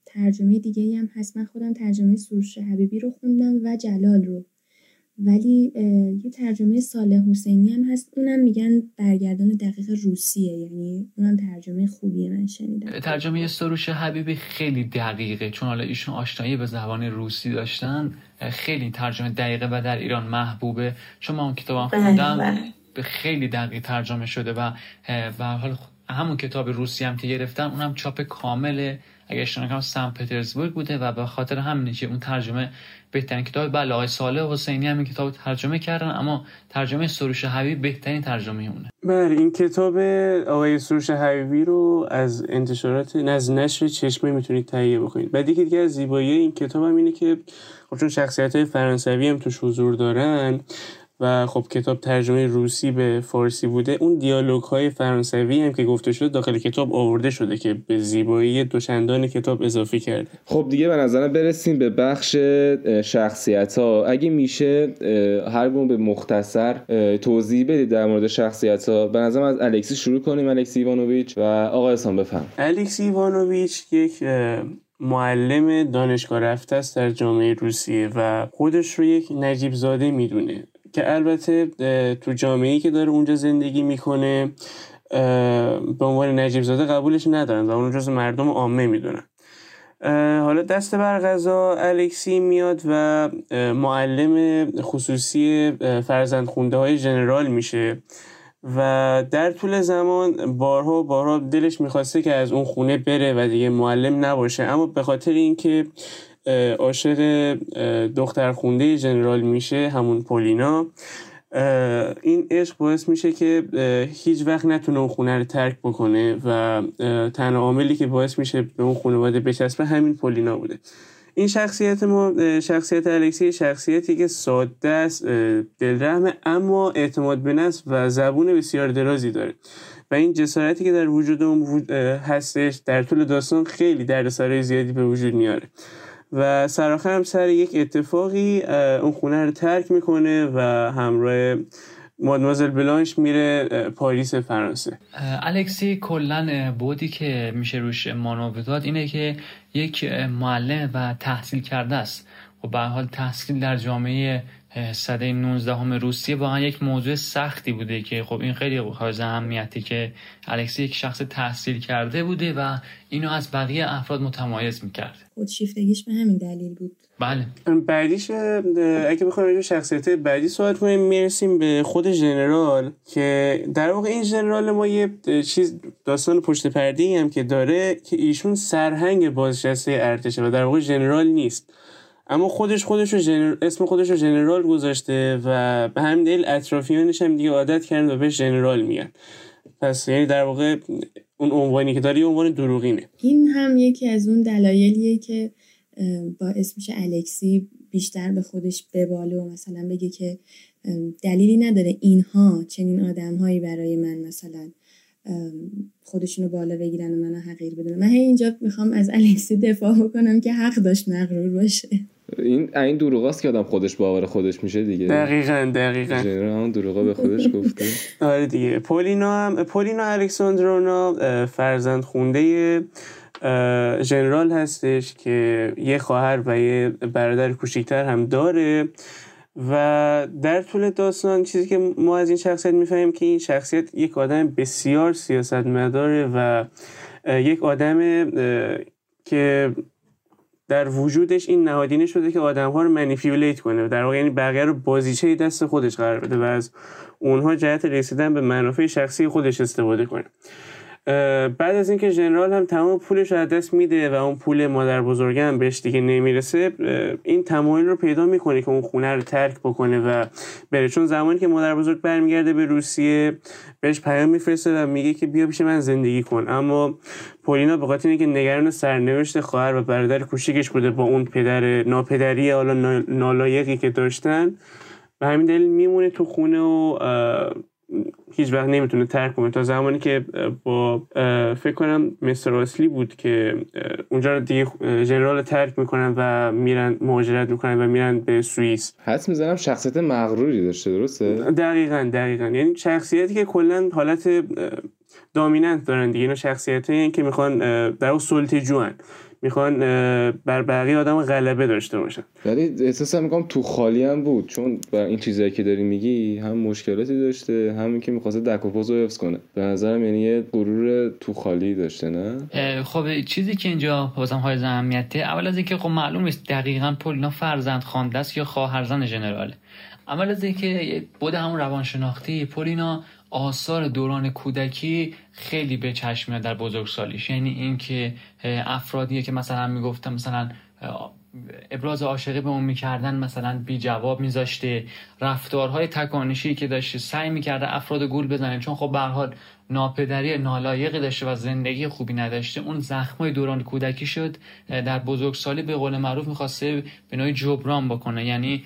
ترجمه دیگه هم هست. من خودم ترجمه سروش حبیبی رو خوندم و جلال رو ولی یه ترجمه صالح حسینی هم هست. اونم میگن برگردان دقیق روسیه. یعنی اونم ترجمه خوبیه من شنیدم. ترجمه سروش حبیبی خیلی دقیقه. چون حالا ایشون آشنایی به زبان روسی داشتن خیلی ترجمه دقیقه و در ایران محبوبه. چون من اون کتاب بله، خوندم بله. به خیلی دقیق ترجمه شده و و حال همون کتاب روسی هم که گرفتن اونم چاپ کامله اگه اشتباه نکنم سن پترزبورگ بوده و به خاطر همینه که اون ترجمه بهترین کتاب بله آقای صالح حسینی هم این کتاب ترجمه کردن اما ترجمه سروش حبیب بهترین ترجمه اونه. بله این کتاب آقای سروش حبیبی رو از انتشارات از نشر چشمه می‌تونید تهیه بکنید. بعد یکی دیگه از زیبایی این کتاب هم اینه که خب چون شخصیت های فرانسوی هم توش حضور دارن و خب کتاب ترجمه روسی به فارسی بوده. اون دیالوگ های فرانسوی هم که گفته شده داخل کتاب آورده شده که به زیبایی دوچندان کتاب اضافه کرده. خب دیگه به نظرم برسیم به بخش شخصیت ها اگه میشه هر گونه به مختصر توضیح بدید در مورد شخصیت ها به نظرم از الکسی شروع کنیم الکسی ایوانوویچ و آقای اسان بفهم. الکسی ایوانوویچ یک معلم دانشگاه رفته است در جامعه روسیه و خودش رو یک نجیب زاده می‌دونه. که البته تو جامعه که داره اونجا زندگی می‌کنه به عنوان نجیب زاده قبولش ندارن و اون جز مردم عامه می‌دونن. حالا دست بر غذا الکسی میاد و معلم خصوصی فرزند خونده های جنرال میشه و در طول زمان بارها بارها دلش می‌خواسته که از اون خونه بره و دیگه معلم نباشه. اما به خاطر اینکه عاشق دختر خونده جنرال میشه همون پولینا. این عشق باعث میشه که هیچ وقت نتونه اون خونه رو ترک بکنه و تنها عاملی که باعث میشه به اون خانواده بچسبه همین پولینا بوده. این شخصیت ما شخصیت الکسی شخصیتی که ساده است دلرحمه اما اعتماد به نفس و زبون بسیار درازی داره. و این جسارتی که در وجود اون هستش در طول داستان خیلی دردسرای زیادی به وجود میاره. و سراخه هم سر یک اتفاقی اون خونه رو ترک می‌کنه و همراه مادمازل بلانش میره پاریس فرانسه. الکسی کلا بودی که میشه روش مانو داد اینه که یک معلم و تحصیل کرده است. و به حال تحصیل در جامعه صده 19 همه روسیه واقعا یک موضوع سختی بوده که خب این خیلی حائز اهمیتی که الکسی یک شخص تحصیل کرده بوده و اینو از بقیه افراد متمایز می‌کرد. خودشیفتگیش به همین دلیل بود. بله. بعدیش اگه بخوایم راجع شخصیت بعدی صحبت کنیم می‌رسیم به خود ژنرال که در واقع این ژنرال ما یه چیز داستان پشت پرده هم که داره که ایشون سرهنگ بازنشسته ارتشه و در واقع ژنرال نیست. اما خودش خودش جنر... اسم خودش رو جنرال گذاشته و به همین دلیل اطرافیانش هم دیگه عادت کردن و بهش جنرال میگن. پس یعنی در واقع اون عنوانی که داری عنوان دروغینه. این هم یکی از اون دلایلیه که باعث میشه الکسی بیشتر به خودش بباله و مثلا بگه که دلیلی نداره. اینها چنین آدمهایی برای من مثلا خودشونو بالا بگیرن و منو حقیر بدونن. من اینجا می‌خوام از الکسی دفاع بکنم که حق داشت مغرور باشه. این این دروغاست که آدم خودش باور خودش میشه دیگه. دقیقا دقیقا. همون دروغا به خودش گفته. آره دیگه. پولینا هم پولینا الکساندرونا فرزند خونده ژنرال هستش که یه خواهر و یه برادر کوچیکتر هم داره و در طول داستان چیزی که ما از این شخصیت می‌فهمیم که این شخصیت یک آدم بسیار سیاستمداره و یک آدم که در وجودش این نهادینه شده که آدم ها رو منیپیولیت کنه. در واقع یعنی بقیه رو بازیچه دست خودش قرار بده و از اونها جهت رسیدن به منافع شخصی خودش استفاده کنه. بعد از اینکه ژنرال هم تمام پولش از دست میده و اون پول مادر بزرگه هم بهش دیگه نمی‌رسه این تمایل رو پیدا می‌کنه که اون خونه رو ترک بکنه و بره. چون زمانی که مادر بزرگ برمیگرده به روسیه بهش پیام میفرسته و میگه که بیا پیش من زندگی کن. اما پولینا به خاطر اینکه نگران سرنوشت خواهر و برادر کوچیکش بوده با اون پدر ناپدری حالا نالایقی که داشتن به همین دلیل میمونه تو خونه و هیچ وقت نمی‌تونه ترک کنه. تا زمانی که با فکر کنم مستر آسلی بود که اونجا رو دیگه جنرال ترک می‌کنن و میرن مهاجرت می‌کنن و میرن به سوئیس. حس می‌زنم شخصیت مغروری داشته درسته؟ دقیقا دقیقا. یعنی شخصیتی که کلا حالت دامیننت دارن دیگه. اینا شخصیت که می‌خوان در سلطه جوان می‌خوان بر بقیه آدم غلبه داشته باشن. ولی احساس می‌کنم تو خالی هم بود چون با این چیزایی که داری میگی هم مشکلاتی داشته همین که می‌خواسته دک و رو حفظ کنه. به نظرم یعنی یه غرور تو خالی داشته نه؟ خب چیزی که اینجا بازم های اهمیته اول از اینکه خب معلوم نیست دقیقا پولینا فرزند خوانده است یا خواهرزن ژنراله اول از اینکه بود همون روانشناختی پولینا آثار دوران کودکی خیلی به چشم میاد در بزرگسالیش. یعنی اینکه افرادی که مثلا می‌گفتم مثلا ابراز عاشقی به اون می‌کردن مثلا بی جواب میذاشته. رفتارهای تکانشی که داشته سعی می‌کرده افراد گول بزنه. چون خب به حال ناپدری نالایقی داشته و زندگی خوبی نداشته. اون زخمای دوران کودکی شد. در بزرگسالی به قول معروف می‌خواسته به نوعی جبران بکنه. یعنی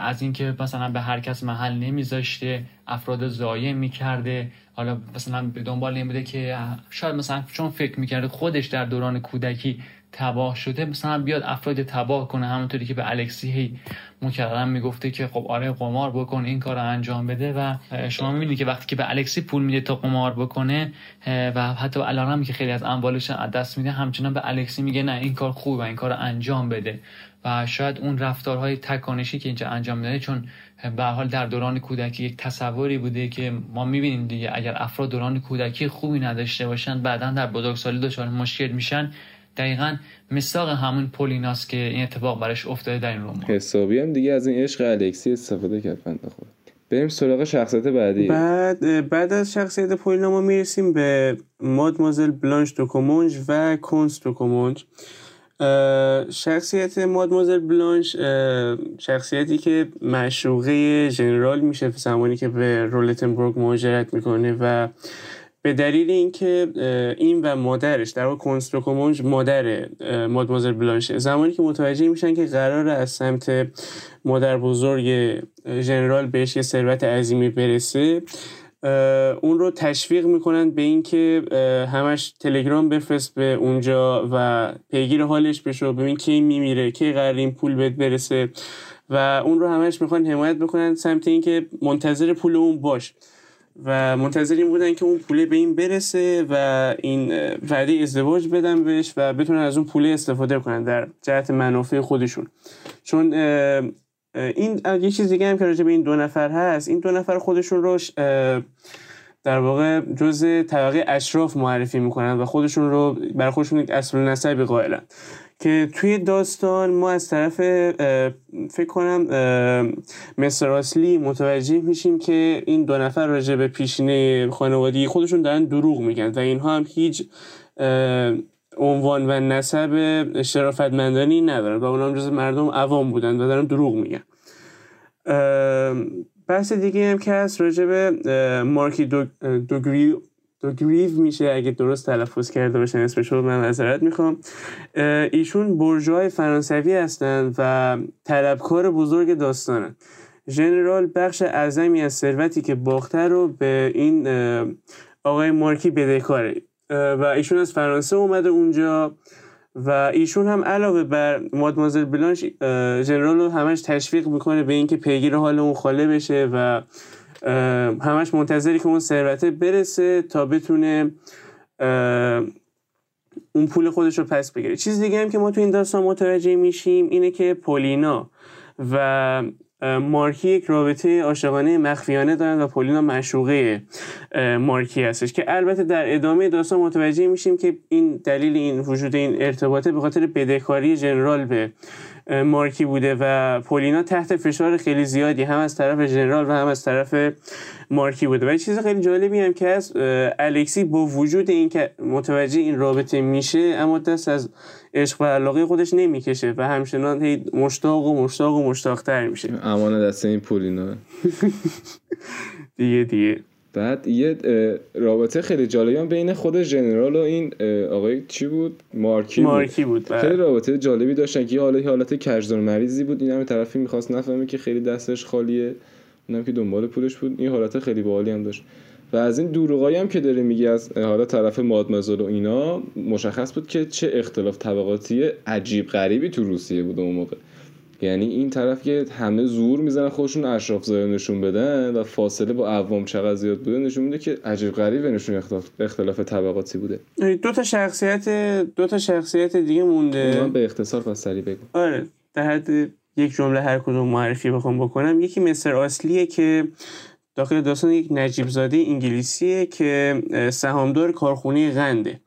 از اینکه مثلا به هر کس محل نمیذاشته افراد ضایع می‌کرده. حالا مثلا به دنبال این بوده که شاید مثلا چون فکر می‌کرده خودش در دوران کودکی تباه شده مثلا بیاد افراد تباه کنه همونطوری که به الکسی هی مکررم می‌گفته که خب آره قمار بکن این کار رو انجام بده و شما می‌بینید که وقتی که به الکسی پول میده تا قمار بکنه و حتی الان که خیلی از اموالش دست میده همچنان به الکسی میگه نه این کار خوب و این کار رو انجام بده. و شاید اون رفتارهای تکانشی که اینجا انجام میده چون به حال در دوران کودکی یک تصوری بوده که ما می‌بینیم دیگه اگر افراد دوران کودکی خوبی نداشته باشن بعدا در بزرگسالی دچار مشکل میشن. دقیقا مساق همون پولیناست که این اتفاق برش افتاده در این رمان. حسابی هم دیگه از این عشق الکسی استفاده کرد بنده خود بریم سراغ شخصیت بعدی. بعد بعد از شخصیت پولینا ما می‌رسیم به مادمازل بلانش دوکومونج و کنس دوکومونج شخصیت مادمازل بلانش شخصیتی که معشوقه ژنرال میشه زمانی که به رولتنبورگ مهاجرت می‌کنه و به دلیل اینکه این و مادرش در واقع کنستروکومونج مادر مادمازل بلانشه زمانی که متوجه میشن که قرار از سمت مادر بزرگ ژنرال بهش یه ثروت عظیمی برسه اون رو تشویق می‌کنن به اینکه همش تلگرام بفرست به اونجا و پیگیر حالش بشو ببین کی میمیره کی قرار این پول بهت برسه. و اون رو همش می‌خوان حمایت بکنن سمت اینکه منتظر پول اون باش. و منتظر این بودن که اون پوله به این برسه و این وعده ازدواج بدن بهش و بتونن از اون پوله استفاده کنن در جهت منافع خودشون. چون این یه چیز دیگه هم که راجع به این دو نفر هست این دو نفر خودشون رو در واقع جز طبقه اشراف معرفی می‌کنن و خودشون رو برای خودشون یک اصل نسبی قائلن. که توی داستان ما از طرف فکر کنم مستر آسلی متوجه میشیم که این دو نفر راجع به پیشینه خانوادگی خودشون دارن دروغ میگن و اینها هم هیچ عنوان و نسب شرافتمندانی ندارن و اونا هم جز مردم عوام بودن و دارن دروغ میگن. بحث دیگه هم که هست راجع به مارکی دو, دوگریو میشه اگه درست تلفظ کرده باشن اسمش رو من معذرت می‌خوام. ایشون برجوهای فرانسوی هستن و طلبکار بزرگ داستانن. ژنرال بخش اعظمی از ثروتی که باخته رو به این آقای مارکی بدهکاره. و ایشون از فرانسه اومده اونجا و ایشون هم علاوه بر مادمازل بلانش ژنرال رو همش تشویق می‌کنه به اینکه پیگیر حال اون خاله بشه و همش منتظری که اون ثروته برسه تا بتونه اون پول خودش رو پس بگیره. چیز دیگه هم که ما تو این داستان متوجه میشیم اینه که پولینا و مارکی یک رابطه عاشقانه مخفیانه دارن و پولینا مشوقه مارکی هستش که البته در ادامه داستان متوجه میشیم که این دلیل این وجود این ارتباطه به خاطر بدهکاری جنرال به مارکی بوده و پولینا تحت فشار خیلی زیادی هم از طرف ژنرال و هم از طرف مارکی بوده. و چیز خیلی جالبی هم که از الکسی با وجود این که متوجه این رابطه میشه اما دست از عشق و علاقه خودش نمی‌کشه و همچنان هی مشتاق و مشتاق و مشتاقتر میشه. امان دست این پولینا. دیگه دیگه. بعد یه رابطه خیلی جالبی هم بین خود ژنرال و این آقای چی بود؟ مارکی, مارکی بود, خیلی رابطه جالبی داشتن که حالا حالت کجدار مریضی بود. این هم طرفی می‌خواست نفهمه که خیلی دستش خالیه. اونم که دنبال پولش بود. این حالت خیلی باحالی هم داشت. و از این دروغایی هم که داره میگی از حالا طرف مادمزل و اینا مشخص بود که چه اختلاف طبقاتی عجیب غریبی تو روسیه بود اون موقع. یعنی این طرف که همه زور می‌زنن خودشون اشراف نشون بدن و فاصله با عوام چقدر زیاد بوده نشون میده که عجیب غریب نشون اختلاف, اختلاف طبقاتی بوده. دو تا شخصیت دو تا شخصیت دیگه مونده. من به اختصار پس سری بگم آره در حد یک جمله هر کدوم معرفی بخوام بکنم. یکی مستر آسلیه که داخل داستان یک نجیب زاده انگلیسیه که سهامدار کارخونه غنده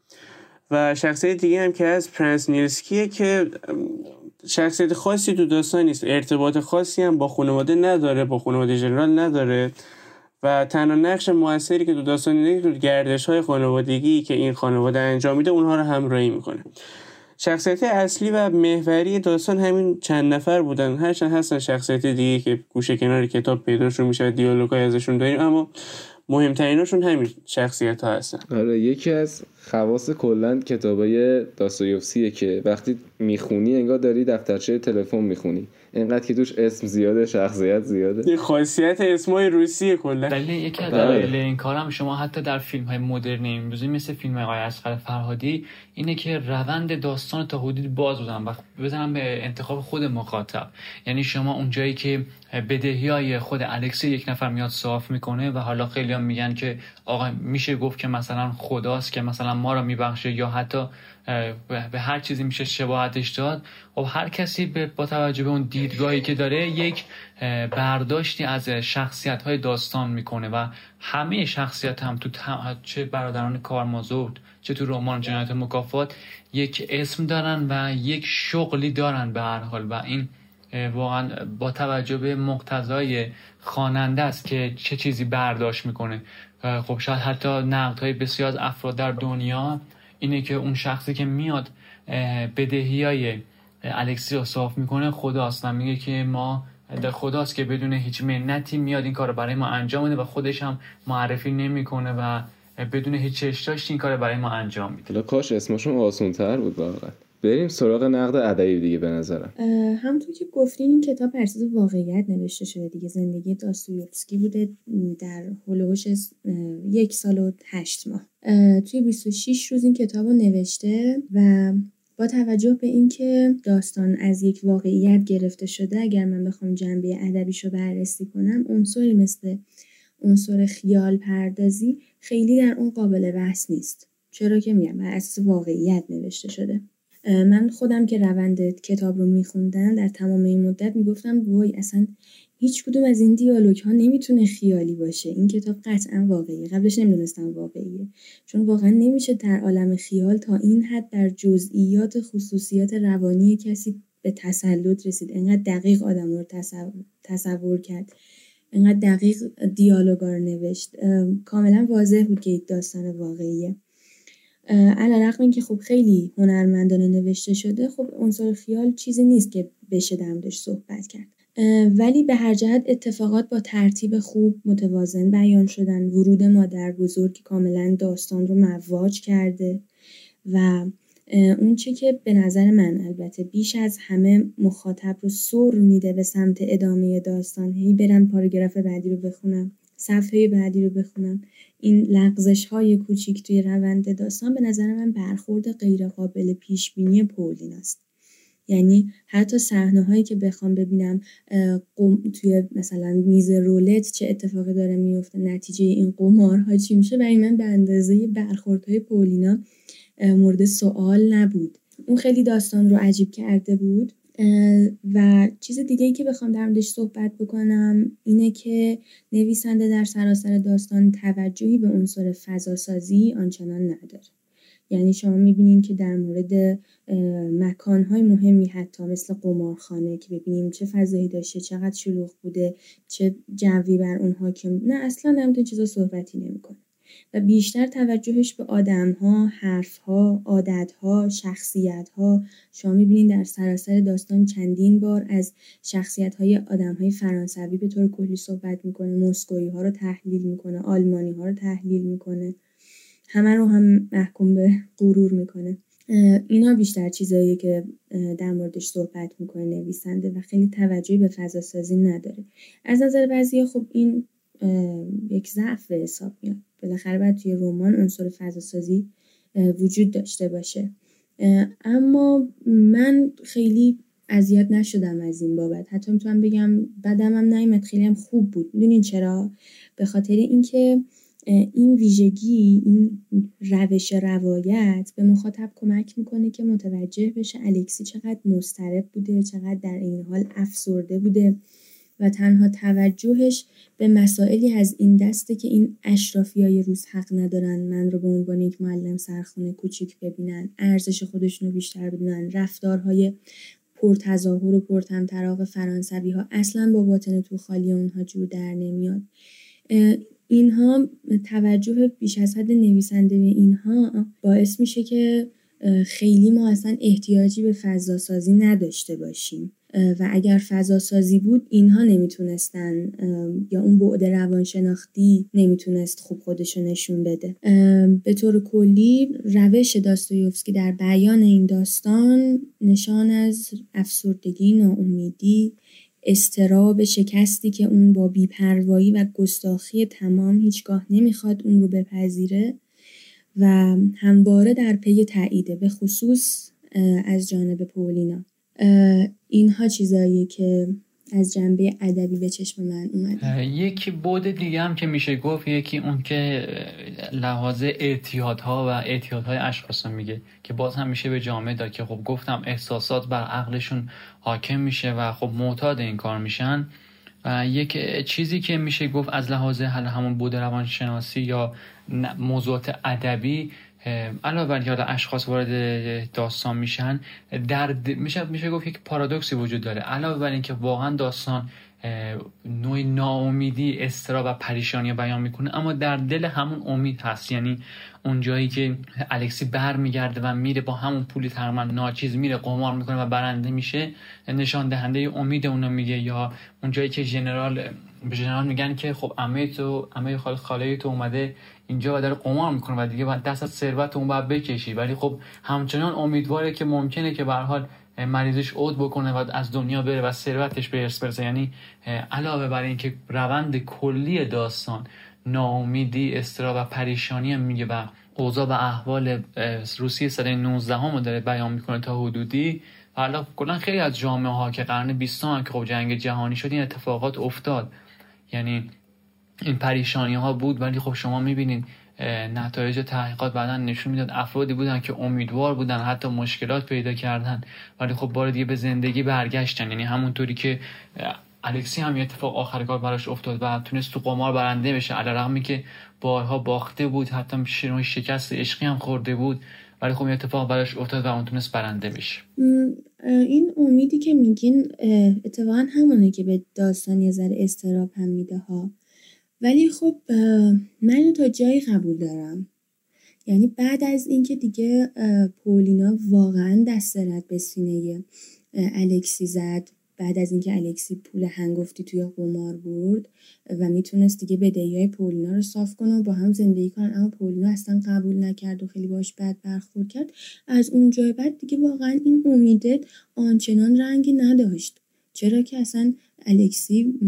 و شخصیت دیگه هم که از پرنس نیلسکیه که شخصیت خاصی تو داستان نیست. ارتباط خاصی هم با خانواده نداره با خانواده جنرال نداره و تنها نقش موثری که تو داستان اینه تو گردش های خانوادگی که این خانواده انجام میده اونها رو همراهی می‌کنه. شخصیت اصلی و محوری داستان همین چند نفر بودن. هرچند هستن شخصیت دیگه که گوشه کنار کتاب پیداشون میشه و دیالوگای ازشون داریم اما مهمتریناشون همین شخصیت ها هستن. آره یکی از خواص کلا کتابای داستایوفسکیه که وقتی می‌خونی انگار داری دفترچه تلفن می‌خونی. اینقدر که توش اسم زیاده شخصیت زیاده. یه خاصیت اسمای روسیه کلا. دلیل یکی از دلایل این کارم شما حتی در فیلم های مدرن امروزی مثل فیلم های آقای اصغر فرهادی اینه که روند داستان تا حدود باز بودن. و بزنم به انتخاب خود مخاطب. یعنی شما اونجایی که بدهی های خود الکسی یک نفر میاد صاف می‌کنه و حالا خیلی هم میگن که آقا میشه گفت که مثلا خداست که مثلا مثلا ما رو میبخشه یا حتی به هر چیزی میشه شباهتش داد. خب هر کسی با توجه به اون دیدگاهی که داره یک برداشتی از شخصیت های داستان می‌کنه و همه شخصیت هم تو چه برادران کارمازود چه تو رمان جنایت مکافات یک اسم دارن و یک شغلی دارن به هر حال و این واقعا با توجه به مقتضای خواننده است که چه چیزی برداشت می‌کنه. خب شاید حتی نقد های بسیار افراد در دنیا اینه که اون شخصی که میاد بدهی های الکسی رو صاف می‌کنه خداست. و میگه که ما در خداست که بدون هیچ منتی میاد این کار برای ما انجام میده و خودش هم معرفی نمی‌کنه و بدون هیچ چشتاش این کار برای ما انجام میده. کاش اسمشون آسون تر بود واقعا. بریم سراغ نقد ادبی دیگه به نظرم. همونطور که گفتین این کتاب بر واقعیت نوشته شده دیگه. زندگی داستویفسکی بوده در هلوهوش یک سال و هشت ماه. توی 26 روز این کتاب رو نوشته و با توجه به اینکه داستان از یک واقعیت گرفته شده اگر من بخوام جنبه ادبیش رو بررسی کنم عنصری مثل عنصر خیال پردازی خیلی در اون قابل بحث نیست. چرا که میگم بر اساس واقعیت نوشته شده. من خودم که روند کتاب رو میخوندم در تمام این مدت می‌گفتم وای اصلا هیچ کدوم از این دیالوگ ها نمی‌تونه خیالی باشه. این کتاب قطعا واقعیه. قبلش نمی‌دونستم واقعیه. چون واقعا نمیشه در عالم خیال تا این حد در جزئیات خصوصیات روانی کسی به تسلط رسید. انقدر دقیق آدم رو تصور, کرد. انقدر دقیق دیالوگا رو نوشت. کاملا واضح بود که داستان واقعیه. علا رقم این که خب خیلی هنرمندانه نوشته شده خب عنصر خیال چیزی نیست که بشه در صحبت کرد. ولی به هر جهت اتفاقات با ترتیب خوب متوازن بیان شدن. ورود مادر بزرگ کاملا داستان رو مواج کرده و اون چه که به نظر من البته بیش از همه مخاطب رو سر میده به سمت ادامه داستان. هی برم پاراگراف بعدی رو بخونم صفحه بعدی رو بخونم. این لغزش های کوچیک توی روند داستان به نظر من برخورد غیر قابل پیش بینی پولین است. یعنی حتی صحنه هایی که بخوام ببینم توی مثلا میز رولت چه اتفاقی داره میفته نتیجه این قمارها چی میشه؟ برای من به اندازه برخوردهای پولینا مورد سوال نبود. اون خیلی داستان رو عجیب کرده بود. و چیز دیگه ای که بخوام در موردش صحبت بکنم اینه که نویسنده در سراسر داستان توجهی به عنصر فضاسازی آنچنان نداره. یعنی شما می‌بینید که در مورد مکانهای مهمی حتی مثل قمارخانه که ببینیم چه فضایی داشته چقدر شلوغ بوده چه جوی بر اون حاکم نه اصلا مورد چیزا صحبتی نمی‌کنه. و بیشتر توجهش به آدمها، حرفها، عادتها، شخصیتها. شما می‌بینید در سراسر داستان چندین بار از شخصیتهای آدمهای فرانسوی به طور کلی صحبت می‌کنه مسکویی ها رو تحلیل می‌کنه آلمانی ها رو تحلیل می‌کنه. همه رو هم محکوم به غرور می‌کنه. اینا بیشتر چیزایی که در موردش صحبت می‌کنه نویسنده و خیلی توجهی به فضا سازی نداره. از نظر بعضی خب این یک ضعف به حساب میاد. بالاخره باید توی رمان عنصر فضاسازی وجود داشته باشه. اما من خیلی اذیت نشدم از این بابت. حتی می‌تونم بگم بدم هم نیمت خیلی هم خوب بود. می‌دونین چرا؟ به خاطر اینکه این ویژگی این روش روایت به مخاطب کمک می‌کنه که متوجه بشه الکسی چقدر مضطرب بوده چقدر در این حال افسرده بوده و تنها توجهش به مسائلی از این دسته که این اشرافی های روز حق ندارن من رو به عنوان یک معلم سرخونه کوچیک ببینن ارزش خودشون رو بیشتر بدونن رفتارهای پرتظاهر و پرتمطراق فرانسوی ها اصلا با باطن تو خالی اونها جور در نمیاد. اینها توجه بیش از حد نویسنده به اینها باعث میشه که خیلی ما اصلا احتیاجی به فضا سازی نداشته باشیم. و اگر فضا سازی بود اینها نمی‌تونستن یا اون بعد روانشناختی نمی‌تونست خوب خودشو نشون بده. به طور کلی روش داستویوفسکی در بیان این داستان نشان از افسردگی ناامیدی استراب شکستی که اون با بیپروایی و گستاخی تمام هیچگاه نمی‌خواد اون رو بپذیره و همواره در پی تاییده به خصوص از جانب پولینا. اینها چیزایی که از جنبه ادبی به چشم من اومده. یکی بود دیگه هم که میشه گفت یکی اون که لحاظ اعتیادها و اعتیادهای اشخاص میگه که باز هم میشه به جامعه داد که خب گفتم احساسات بر عقلشون حاکم میشه و خب معتاد این کار میشن. و یک چیزی که میشه گفت از لحاظ حل همون بود روانشناسی یا موضوعات ادبی علاوه بر یاد اشخاص وارد داستان میشن در میشه میشه گفت یک پارادوکسی وجود داره. علاوه بر اینکه واقعا داستان نوع ناامیدی استرا و پریشانی بیان می‌کنه اما در دل همون امید هست. یعنی اون جایی که الکسی بر میگرده و میره با همون پولی تقریبا ناچیز میره قمار می‌کنه و برنده میشه نشان دهنده امید اونو میگه یا اون جایی که ژنرال به ژنرال میگن که خب امه تو امه خاله خاله تو اومده اینجا و داره قمار می‌کنه و دیگه دست از ثروت اون باید بکشی. ولی خب همچنان امیدواره که ممکنه که به حال مریضش عود بکنه و از دنیا بره و ثروتش به ارث برسه. یعنی علاوه بر اینکه روند کلی داستان ناامیدی استرا و پریشانی هم میگه و اوضاع و احوال روسیه سال 19 هم داره بیان می‌کنه تا حدودی حالا کلا خیلی از جامعه ها که قرن 20 هم که خب جنگ جهانی شد این اتفاقات افتاد. یعنی این پریشانی ها بود ولی خب شما می‌بینید نتایج تحقیقات بعدا نشون می‌داد افرادی بودن که امیدوار بودن حتی مشکلات پیدا کردن ولی خب بار دیگه به زندگی برگشتن. یعنی همونطوری که الکسی هم یه اتفاق آخر کار براش افتاد و تونست تو قمار برنده بشه علیرغمی که بارها باخته بود حتی شیرون شکست عشقی هم خورده بود. ولی خب یه اتفاق براش افتاد و اون تونست برنده بشه. این امیدی که میگین اتفاقا همونه که به داستان یه ذره استراب هم میده ها ولی خب من تا جایی قبول دارم. یعنی بعد از اینکه دیگه پولینا واقعا دست رد به سینه الکسی زد. بعد از اینکه الکسی پول هنگفتی توی قمار برد و می‌تونست دیگه بدهی های پولینا رو صاف کنه و با هم زندگی کنن اما پولینا اصلا قبول نکرد و خیلی باش بد برخورد کرد. از اون جای بعد دیگه واقعا این امیده آنچنان رنگی نداشت. چرا که اصلا الکسی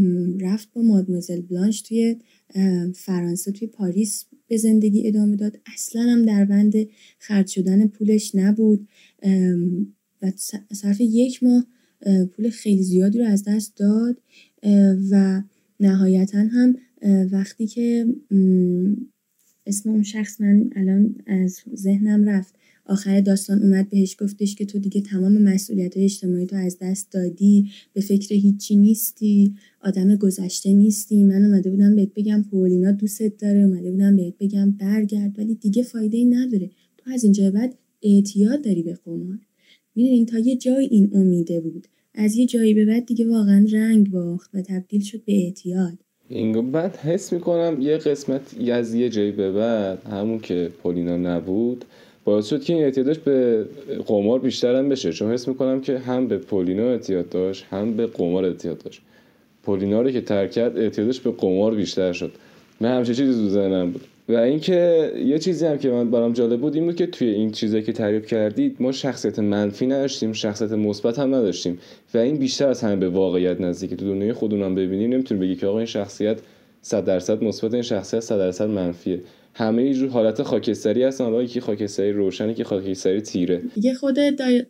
رفت با مادموزل بلانش توی فرانسه توی پاریس به زندگی ادامه داد. اصلا هم در بند خرج شدن پولش نبود. و صرف یک ماه پول خیلی زیادی رو از دست داد و نهایتا هم وقتی که اسم اون شخص من الان از ذهنم رفت. آخر داستان اومد بهش گفتش که تو دیگه تمام مسئولیت های اجتماعی تو از دست دادی به فکر هیچی نیستی آدم گذشته نیستی. من اومده بودم بهت بگم پولینا دوستت داره اومده بودم بهت بگم برگرد ولی دیگه فایده ای نداره. تو از اینجا بعد اعتیاد داری به قمار. می‌دونین تا یه جای این امیده بود. از یه جایی به بعد دیگه واقعا رنگ باخت و تبدیل شد به اعتیاد. این بعد حس می‌کنم یه قسمت از یه جایی به بعد همون که پولینا نبود باعث شد که این اعتیادش به قمار بیشتر هم بشه. چون حس می‌کنم که هم به پولینا اعتیاد داشت هم به قمار اعتیاد داشت. پولینا رو که ترک کرد اعتیادش به قمار بیشتر شد. من همچه چیزی تو بود. و اینکه یه چیزی هم که من برام جالب بود این بود که توی این چیزایی که تعریف کردید ما شخصیت منفی نداشتیم شخصیت مثبت هم نداشتیم و این بیشتر از همه به واقعیت نزدیکه. تو دنیای خودمون هم ببینیم نمی‌تونیم بگی که آقا این شخصیت 100 درصد مثبت این شخصیت 100 درصد منفیه. همه یه حالت خاکستری هستن. حالا یکی خاکستری روشنی که خاکستری تیره. دیگه خود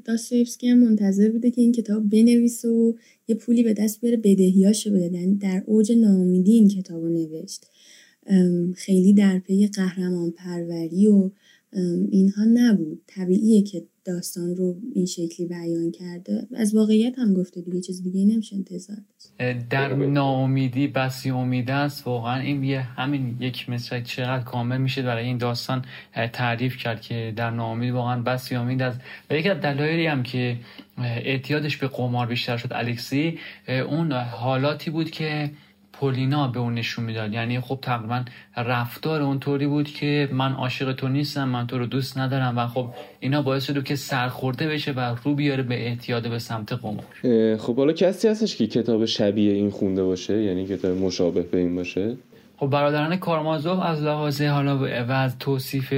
داستایفسکی هم منتظر بوده که این کتاب بنویسه و یه پولی به دست بیاره بدهیاشو بده. یعنی در اوج ناامیدی این کتابو نوشت. خیلی در پی قهرمان پروری و اینها نبود. طبیعیه که داستان رو این شکلی بیان کرده. از واقعیت هم گفته دیگه چیز دیگه نمیشه انتظار در ناامیدی بسی امید است. واقعا این یه همین یک مثل چقدر کامل میشه برای این داستان تعریف کرد که در ناامیدی واقعا بسی امید است. و یکی از دلایلی هم که اعتیادش به قمار بیشتر شد الکسی اون حالاتی بود که پولینا به اون نشون می‌داد. یعنی خب تقریبا رفتار اون طوری بود که من عاشق تو نیستم من تو رو دوست ندارم و خب اینا باعث شد که سرخورده بشه و رو بیاره به اعتیاد به سمت قمار خب حالا کسی هستش که کتاب شبیه این خونده باشه؟ یعنی کتاب مشابه به این باشه؟ خب برادران کارمازوف از لحاظ حالا و از توصیف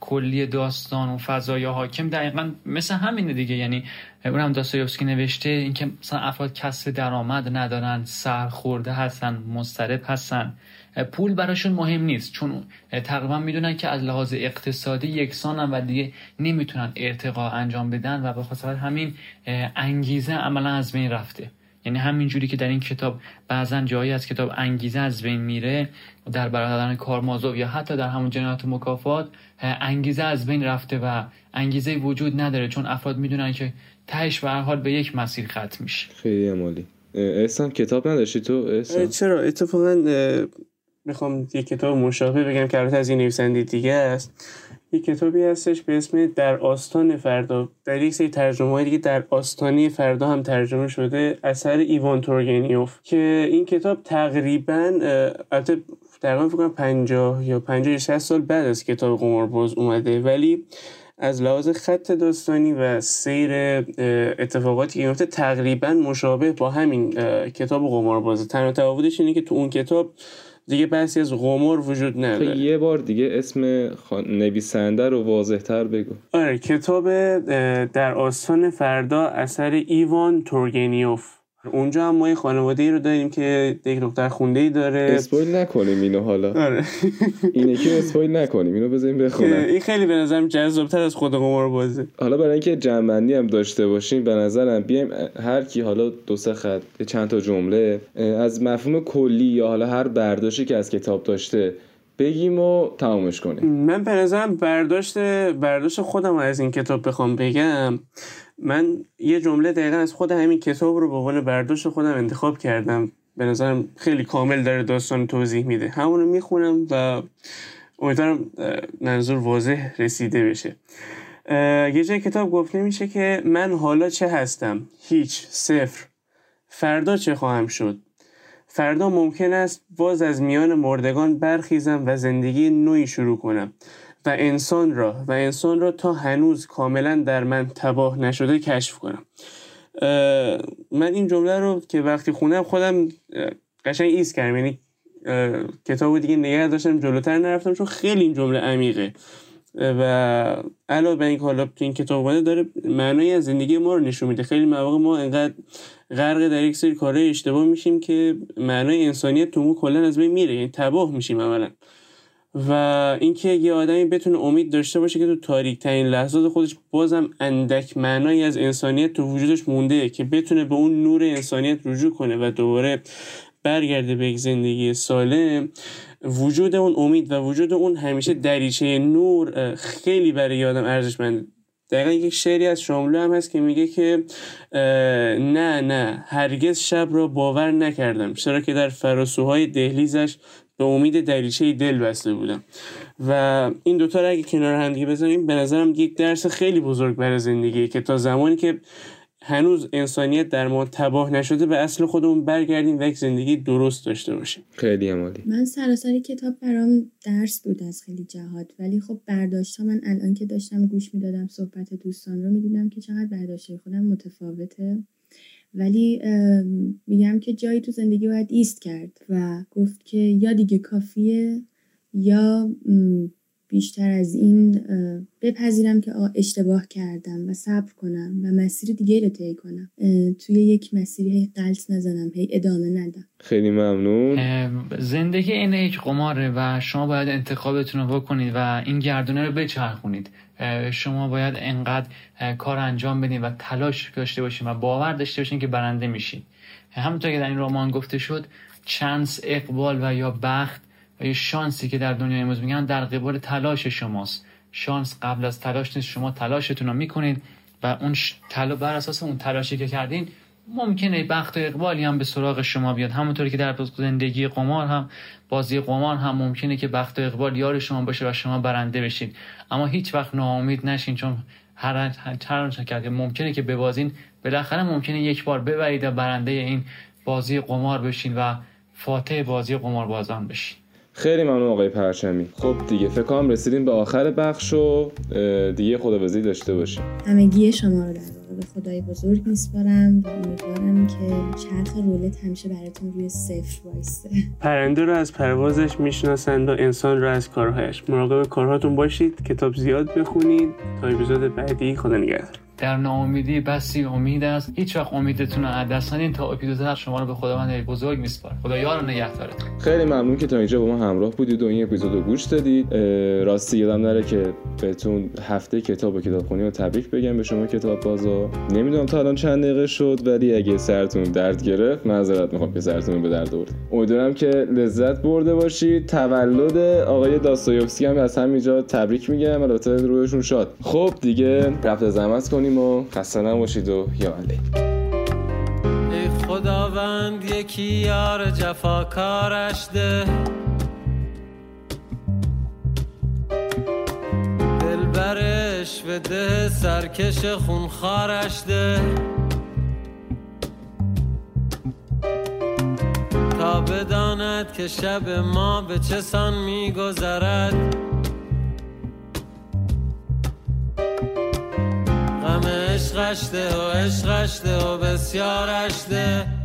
کلی داستان و فضای حاکم دقیقا مثل همینه دیگه. یعنی اون هم داستایوفسکی نوشته اینکه مثلا افراد کسب درآمد ندارن سرخورده هستن مضطرب هستن. پول براشون مهم نیست چون تقریبا می‌دونن که از لحاظ اقتصادی یکسانن و دیگه نمی‌تونن ارتقا انجام بدن و به خاطر همین انگیزه عملا از بین رفته. یعنی همینجوری که در این کتاب بعضا جایی از کتاب انگیزه از بین میره در برادران کارمازوف یا حتی در همون جنایات مکافات انگیزه از بین رفته و انگیزه وجود نداره چون افراد می‌دونن که تهش به حال به یک مسیر ختم میشه. خیلی عمالی. احسان کتاب نداشتی تو؟ احسان. چرا؟ اتفاقا می‌خوام یه کتاب مشابه بگم که از این نویسنده دیگه است. یه کتابی هستش به اسم در آستان فردا. در یک سری ترجمه های دیگه در آستانه فردا هم ترجمه شده اثر ایوان تورگنیوف که این کتاب تقریبا البته تقریبا فکر کنم 50 یا 50 یا 60 سال بعد از کتاب قمارباز اومده. ولی از لحاظ خط داستانی و سیر اتفاقاتی که میفته تقریبا مشابه با همین کتاب قمارباز تنها تفاوتش اینه که تو اون کتاب دیگه بحثی از قمار وجود نداره. یه بار دیگه اسم نویسنده رو واضح تر بگو. آره کتاب در آستان فردا اثر ایوان تورگنیوف. اونجا هم ما یه خانواده ای رو داریم که یک دختر خونده ای داره. اسپویل نکنیم اینو حالا. آره. اینه که اسپویل نکنیم اینو بذاریم بخونم. این خیلی به نظرم جذابتر از خود قمار بازه حالا برای اینکه جنبندی هم داشته باشیم به نظرم بیایم هر کی حالا دو سه خط چند تا جمله از مفهوم کلی یا حالا هر برداشتی که از کتاب داشته بگیم و تمامش کنیم. من به نظرم برداشت برداشت خودم از این کتاب بخوام بگم. من یه جمله دقیقا از خود همین کتاب رو به عنوان برداشت خودم انتخاب کردم. به نظرم خیلی کامل داره داستان توضیح میده. همون رو می‌خونم و امیدوارم منظور واضح رسیده بشه. یه جای کتاب گفته میشه که من حالا چه هستم؟ هیچ صفر. فردا چه خواهم شد؟ فردا ممکن است باز از میان مردگان برخیزم و زندگی نوعی شروع کنم و انسان را و انسان را تا هنوز کاملا در من تباه نشده کشف کنم. من این جمله رو که وقتی خونم خودم قشنگ ایست کردم. یعنی کتاب دیگه نگه داشتم جلوتر نرفتم چون خیلی این جمله عمیقه. و علاوه بر اینکه حالا تو این کتاب اومده داره معنای از زندگی ما رو نشون میده. خیلی مواقع ما انقدر غرق در یک سری کارهای اشتباه میشیم که معنای انسانیت تو کلا از بین میره یعنی تباه میشیم اولا و اینکه یه آدمی بتونه امید داشته باشه که تو تاریک ترین لحظات خودش بازم اندک معنایی از انسانیت تو وجودش مونده که بتونه به اون نور انسانیت رجوع کنه و دوباره برگرده به یک زندگی سالم وجود اون امید و وجود اون همیشه دریچه نور خیلی برای آدم ارزشمنده دقیقا یک شعری از شاملو هم هست که میگه که نه نه هرگز شب را باور نکردم. چرا که در فراسوهای دهلیزش به امید دریچه دل بسته بودم. و این دوتا رو اگه کنار هم دیگه بزنیم به نظرم یک درس خیلی بزرگ برای زندگی که تا زمانی که هنوز انسانیت در ما تباه نشده به اصل خودمون برگردیم و یک زندگی درست داشته باشیم. خیلی عمالی. من سراسر کتاب برام درس بود از خیلی جهات ولی خب برداشت من الان که داشتم گوش می‌دادم صحبت دوستان رو می‌دیدم که چقدر برداشت خودم متفاوته. ولی میگم که جایی تو زندگی باید ایست کرد و گفت که یا دیگه کافیه یا بیشتر از این بپذیرم که اشتباه کردم و صبر کنم و مسیر دیگه رو طی کنم. توی یک مسیری هی قلط نزنم هی ادامه ندم. خیلی ممنون. زندگی این یک قماره و شما باید انتخابتون رو بکنید و این گردونه رو بچرخونید. شما باید انقدر کار انجام بدین و تلاش داشته باشین و باور داشته باشین که برنده میشین. همونطور که در این رمان گفته شد چانس اقبال و یا بخت و یا شانسی که در دنیای امروز میگن در قبال تلاش شماست. شانس قبل از تلاش نیست شما تلاشتون رو می‌کنید و اون تلا بر اساس اون تلاشی که کردین ممکنه بخت و اقبالی هم به سراغ شما بیاد. همونطوری که در زندگی قمار هم بازی قمار هم ممکنه که بخت و اقبال یار شما باشه و شما برنده بشید اما هیچ وقت ناامید نشین چون هر هر کرد ممکنه که ببازین. بالاخره ممکنه یک بار ببرید و برنده این بازی قمار بشین و فاتح بازی قمار بازان بشین. خیلی ممنون آقای پرچمی. خب دیگه فکر کنم رسیدیم به آخر بخش و دیگه خداوزی داشته باشیم. همگی شما رو در واقع به خدای بزرگ میسپارم و امیدوارم که چرخ رولت همیشه براتون روی صفر وایسته پرنده رو از پروازش می‌شناسند و انسان رو از کارهایش. مراقب کارهاتون باشید کتاب زیاد بخونید. تا اپیزود بعدی خدا نگهدار. در ناامیدی بسی امید است. هیچ وقت امیدتون رو از دست ندین تا اپیزود شما رو به خداوند بزرگ میسپار خدا یار نگهدارتون خیلی ممنون که تا اینجا با ما همراه بودید و این اپیزود رو گوش دادید. راستی یادم نره که بهتون هفته کتاب و کتابخونی رو تبریک بگم به شما کتاب بازا. نمی‌دونم تا الان چند دقیقه شد ولی اگه سرتون درد گرفت معذرت می‌خوام که سرتون به درد آورد. امیدوارم که لذت برده باشید. تولد آقای داستایوفسکی هم از همینجا تبریک میگم. البته روحشون شاد. خب دیگه رفت زحمت کنیم و خسته نباشید و یا علی خداوند یکی یار جفاکارش ده. دلبرش و ده سرکش خونخارش ده. تا بداند که شب ما به چه سان میگذرد. غم عشقش ده و عشقش ده و بسیارش ده.